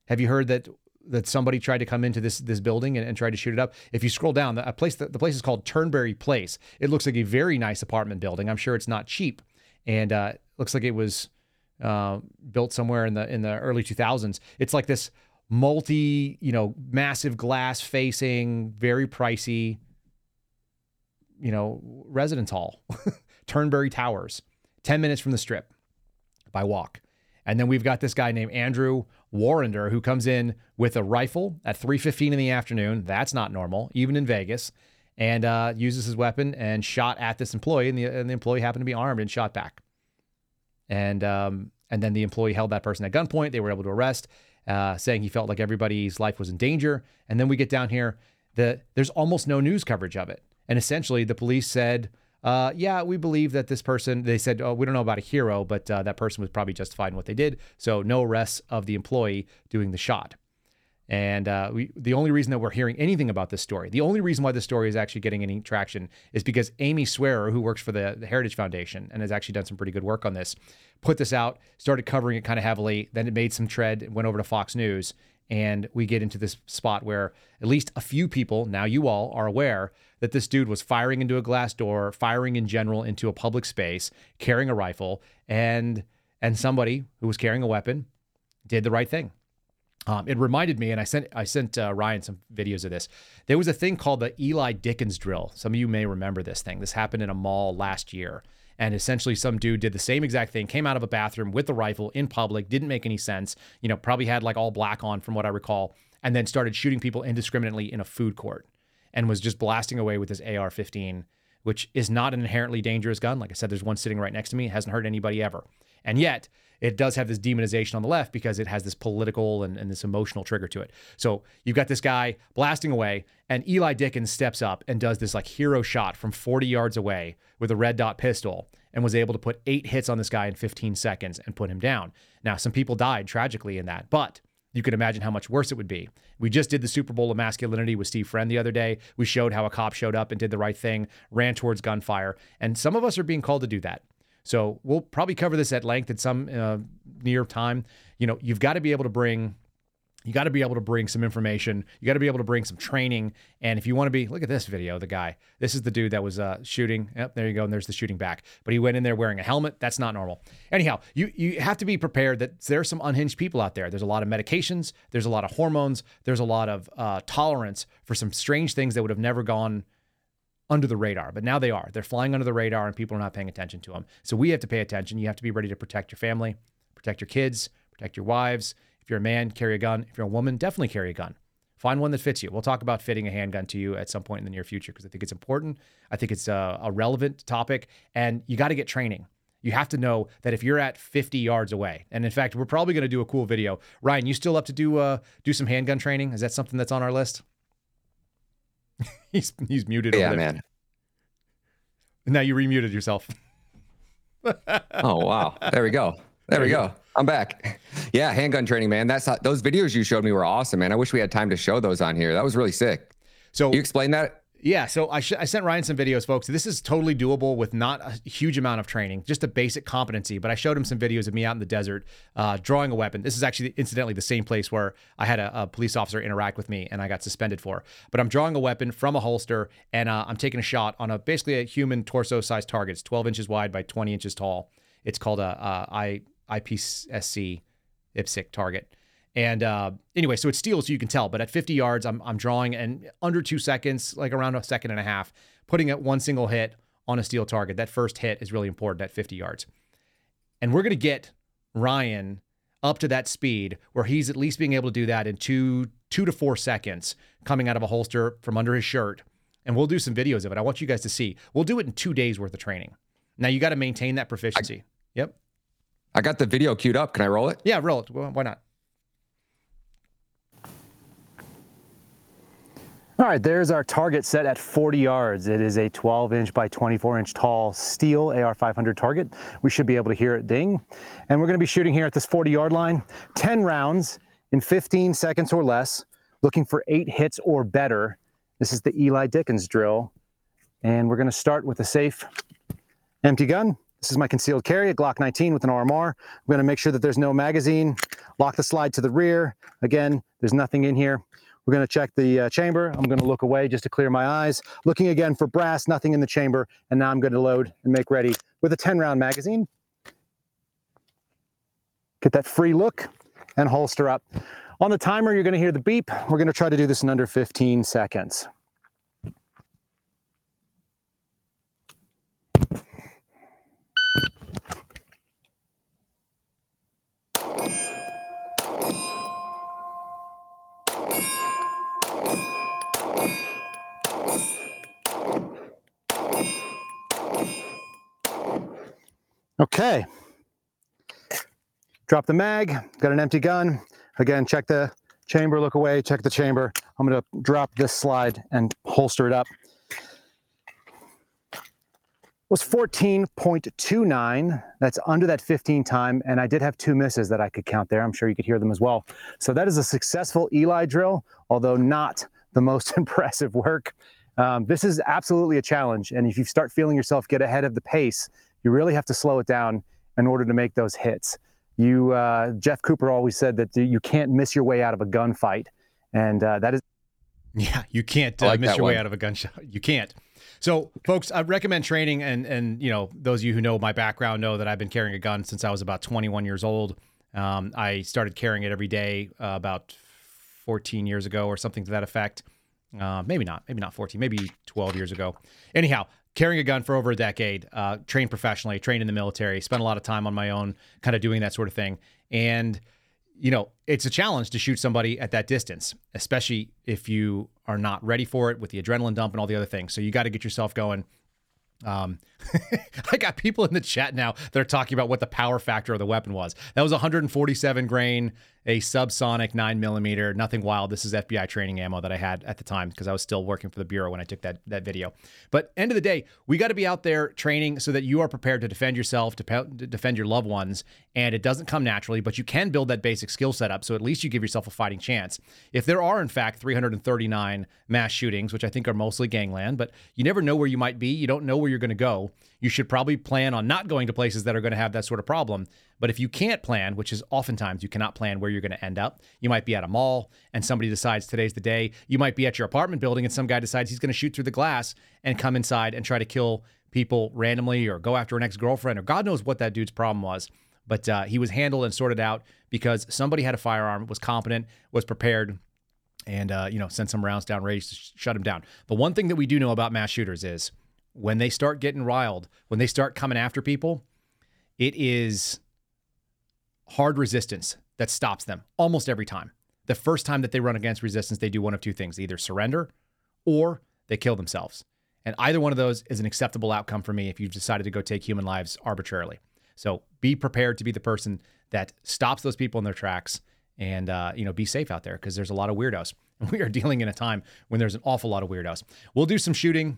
Have you heard that that somebody tried to come into this this building and, and tried to shoot it up? If you scroll down, the place the, the place is called Turnberry Place. It looks like a very nice apartment building. I'm sure it's not cheap, and uh, looks like it was uh, built somewhere in the in the early 2000s. It's like this multi, you know, massive glass facing, very pricey you know, residence hall, Turnberry Towers, 10 minutes from the strip by walk. And then we've got this guy named Andrew Warrender who comes in with a rifle at 3:15 in the afternoon. That's not normal, even in Vegas, and uh, uses his weapon and shot at this employee, and the, and the employee happened to be armed and shot back. And um, and then the employee held that person at gunpoint. They were able to arrest, uh, saying he felt like everybody's life was in danger. And then we get down here, the there's almost no news coverage of it. And essentially, the police said, uh, yeah, we believe that this person, they said, oh, we don't know about a hero, but uh, that person was probably justified in what they did. So no arrests of the employee doing the shot. And uh, we, the only reason that we're hearing anything about this story, the only reason why this story is actually getting any traction is because Amy Swearer, who works for the, the Heritage Foundation and has actually done some pretty good work on this, put this out, started covering it kind of heavily. Then it made some tread, went over to Fox News, and we get into this spot where at least a few people, now you all, are aware that this dude was firing into a glass door, firing in general into a public space, carrying a rifle, and and somebody who was carrying a weapon did the right thing. Um, it reminded me, and I sent I sent uh, Ryan some videos of this. There was a thing called the Eli Dickens drill. Some of you may remember this thing. This happened in a mall last year, and essentially some dude did the same exact thing, came out of a bathroom with the rifle in public, didn't make any sense. You know, probably had like all black on from what I recall, and then started shooting people indiscriminately in a food court and was just blasting away with his AR 15, which is not an inherently dangerous gun. Like I said, there's one sitting right next to me, hasn't hurt anybody ever. And yet, it does have this demonization on the left because it has this political and, and, this emotional trigger to it. So you've got this guy blasting away, and Eli Dickens steps up and does this like hero shot from 40 yards away with a red dot pistol and was able to put eight hits on this guy in 15 seconds and put him down. Now, some people died tragically in that, but you can imagine how much worse it would be. We just did the Super Bowl of masculinity with Steve Friend the other day. We showed how a cop showed up and did the right thing, ran towards gunfire, and some of us are being called to do that. So we'll probably cover this at length at some uh, near time. You know, you've got to be able to bring you got to be able to bring some information. You got to be able to bring some training. And if you want to be, look at this video, the guy. This is the dude that was uh, shooting. Yep, there you go. And there's the shooting back. But he went in there wearing a helmet. That's not normal. Anyhow, you you have to be prepared that there are some unhinged people out there. There's a lot of medications. There's a lot of hormones. There's a lot of uh, tolerance for some strange things that would have never gone under the radar. But now they are. They're flying under the radar, and people are not paying attention to them. So we have to pay attention. You have to be ready to protect your family, protect your kids, protect your wives if you're a man, carry a gun. If you're a woman, definitely carry a gun. Find one that fits you. We'll talk about fitting a handgun to you at some point in the near future because I think it's important. I think it's a, a relevant topic, and you got to get training. You have to know that if you're at 50 yards away, and in fact, we're probably going to do a cool video. Ryan, you still up to do uh, do some handgun training? Is that something that's on our list? he's he's muted. Yeah, man. Now you remuted yourself. oh wow! There we go. There we go. I'm back. Yeah, handgun training, man. That's those videos you showed me were awesome, man. I wish we had time to show those on here. That was really sick. So you explain that? Yeah, so I, sh- I sent Ryan some videos, folks. This is totally doable with not a huge amount of training, just a basic competency. But I showed him some videos of me out in the desert uh, drawing a weapon. This is actually, incidentally, the same place where I had a, a, police officer interact with me and I got suspended for. But I'm drawing a weapon from a holster and uh, I'm taking a shot on a basically a human torso-sized target. It's 12 inches wide by 20 inches tall. It's called a, a I IPSC IPSC target. And uh, anyway, so it's steel, so you can tell. But at 50 yards, I'm, I'm drawing and under two seconds, like around a second and a half, putting it one single hit on a steel target. That first hit is really important at 50 yards. And we're going to get Ryan up to that speed where he's at least being able to do that in two two to four seconds coming out of a holster from under his shirt. And we'll do some videos of it. I want you guys to see. We'll do it in two days worth of training. Now you got to maintain that proficiency. I, yep. I got the video queued up. Can I roll it? Yeah, roll it. Well, why not? All right, there's our target set at 40 yards. It is a 12 inch by 24 inch tall steel AR 500 target. We should be able to hear it ding. And we're gonna be shooting here at this 40 yard line, 10 rounds in 15 seconds or less, looking for eight hits or better. This is the Eli Dickens drill. And we're gonna start with a safe empty gun. This is my concealed carry, a Glock 19 with an RMR. I'm gonna make sure that there's no magazine, lock the slide to the rear. Again, there's nothing in here. We're going to check the uh, chamber. I'm going to look away just to clear my eyes. Looking again for brass, nothing in the chamber. And now I'm going to load and make ready with a 10 round magazine. Get that free look and holster up. On the timer, you're going to hear the beep. We're going to try to do this in under 15 seconds. Okay. Drop the mag, got an empty gun. Again, check the chamber, look away, check the chamber. I'm gonna drop this slide and holster it up. It was 14.29. That's under that 15 time. And I did have two misses that I could count there. I'm sure you could hear them as well. So that is a successful Eli drill, although not the most impressive work. Um, this is absolutely a challenge. And if you start feeling yourself get ahead of the pace, you really have to slow it down in order to make those hits. You, uh, Jeff Cooper always said that you can't miss your way out of a gunfight, and uh, that is. Yeah, you can't uh, like miss your one. way out of a gunshot. You can't. So, folks, I recommend training, and and you know those of you who know my background know that I've been carrying a gun since I was about 21 years old. Um, I started carrying it every day uh, about 14 years ago, or something to that effect. Uh, maybe not, maybe not 14, maybe 12 years ago. Anyhow, carrying a gun for over a decade, uh, trained professionally, trained in the military, spent a lot of time on my own, kind of doing that sort of thing. And, you know, it's a challenge to shoot somebody at that distance, especially if you are not ready for it with the adrenaline dump and all the other things. So you got to get yourself going. Um, I got people in the chat now that are talking about what the power factor of the weapon was. That was 147 grain, a subsonic nine millimeter, nothing wild. This is FBI training ammo that I had at the time because I was still working for the bureau when I took that that video. But end of the day, we got to be out there training so that you are prepared to defend yourself, to, pe- to defend your loved ones, and it doesn't come naturally. But you can build that basic skill set up, so at least you give yourself a fighting chance. If there are in fact 339 mass shootings, which I think are mostly gangland, but you never know where you might be. You don't know where you're going to go you should probably plan on not going to places that are going to have that sort of problem. But if you can't plan, which is oftentimes you cannot plan where you're going to end up, you might be at a mall and somebody decides today's the day. You might be at your apartment building and some guy decides he's going to shoot through the glass and come inside and try to kill people randomly or go after an ex girlfriend or God knows what that dude's problem was. But uh, he was handled and sorted out because somebody had a firearm, was competent, was prepared, and uh, you know sent some rounds down range to sh- shut him down. The one thing that we do know about mass shooters is when they start getting riled, when they start coming after people, it is hard resistance that stops them almost every time. The first time that they run against resistance, they do one of two things either surrender or they kill themselves. And either one of those is an acceptable outcome for me if you've decided to go take human lives arbitrarily. So be prepared to be the person that stops those people in their tracks and uh, you know be safe out there because there's a lot of weirdos. We are dealing in a time when there's an awful lot of weirdos. We'll do some shooting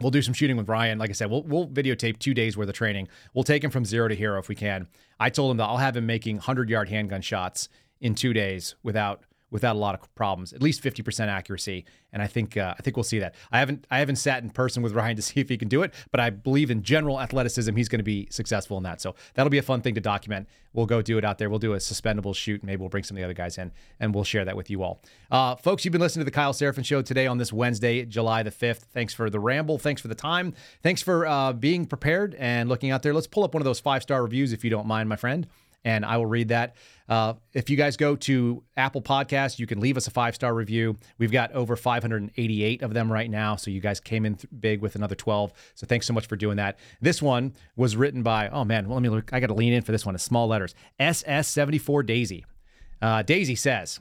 We'll do some shooting with Ryan. Like I said, we'll, we'll videotape two days worth of training. We'll take him from zero to hero if we can. I told him that I'll have him making 100 yard handgun shots in two days without without a lot of problems, at least 50% accuracy. And I think uh, I think we'll see that. I haven't I haven't sat in person with Ryan to see if he can do it, but I believe in general athleticism, he's going to be successful in that. So that'll be a fun thing to document. We'll go do it out there. We'll do a suspendable shoot. Maybe we'll bring some of the other guys in, and we'll share that with you all. Uh, folks, you've been listening to the Kyle Seraphin Show today on this Wednesday, July the 5th. Thanks for the ramble. Thanks for the time. Thanks for uh, being prepared and looking out there. Let's pull up one of those five star reviews if you don't mind, my friend and I will read that. Uh, if you guys go to Apple Podcasts, you can leave us a five star review. We've got over 588 of them right now. So you guys came in th- big with another 12. So thanks so much for doing that. This one was written by, oh man, well, let me look. I got to lean in for this one. It's small letters SS74 Daisy. Uh, Daisy says,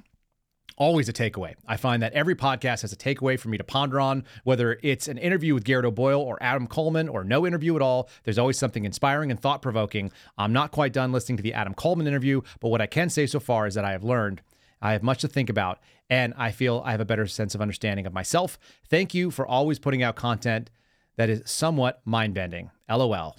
always a takeaway. I find that every podcast has a takeaway for me to ponder on, whether it's an interview with Garrett O'Boyle or Adam Coleman or no interview at all. There's always something inspiring and thought provoking. I'm not quite done listening to the Adam Coleman interview, but what I can say so far is that I have learned. I have much to think about, and I feel I have a better sense of understanding of myself. Thank you for always putting out content that is somewhat mind bending. LOL.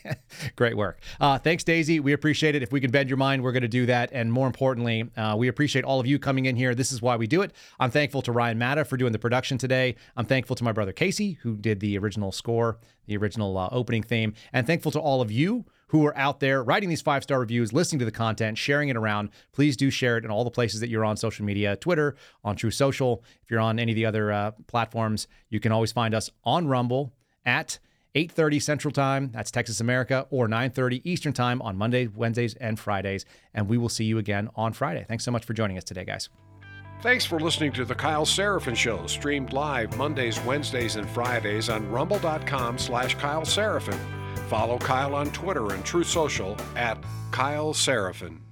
Great work. Uh, thanks, Daisy. We appreciate it. If we can bend your mind, we're going to do that. And more importantly, uh, we appreciate all of you coming in here. This is why we do it. I'm thankful to Ryan Matta for doing the production today. I'm thankful to my brother Casey, who did the original score, the original uh, opening theme. And thankful to all of you who are out there writing these five star reviews, listening to the content, sharing it around. Please do share it in all the places that you're on social media Twitter, on Truth Social. If you're on any of the other uh, platforms, you can always find us on Rumble at 8:30 Central Time, that's Texas America, or 9:30 Eastern Time on Mondays, Wednesdays, and Fridays. And we will see you again on Friday. Thanks so much for joining us today, guys. Thanks for listening to the Kyle Seraphin Show, streamed live Mondays, Wednesdays, and Fridays on rumble.com slash Kyle Seraphin. Follow Kyle on Twitter and Truth Social at Kyle Seraphin.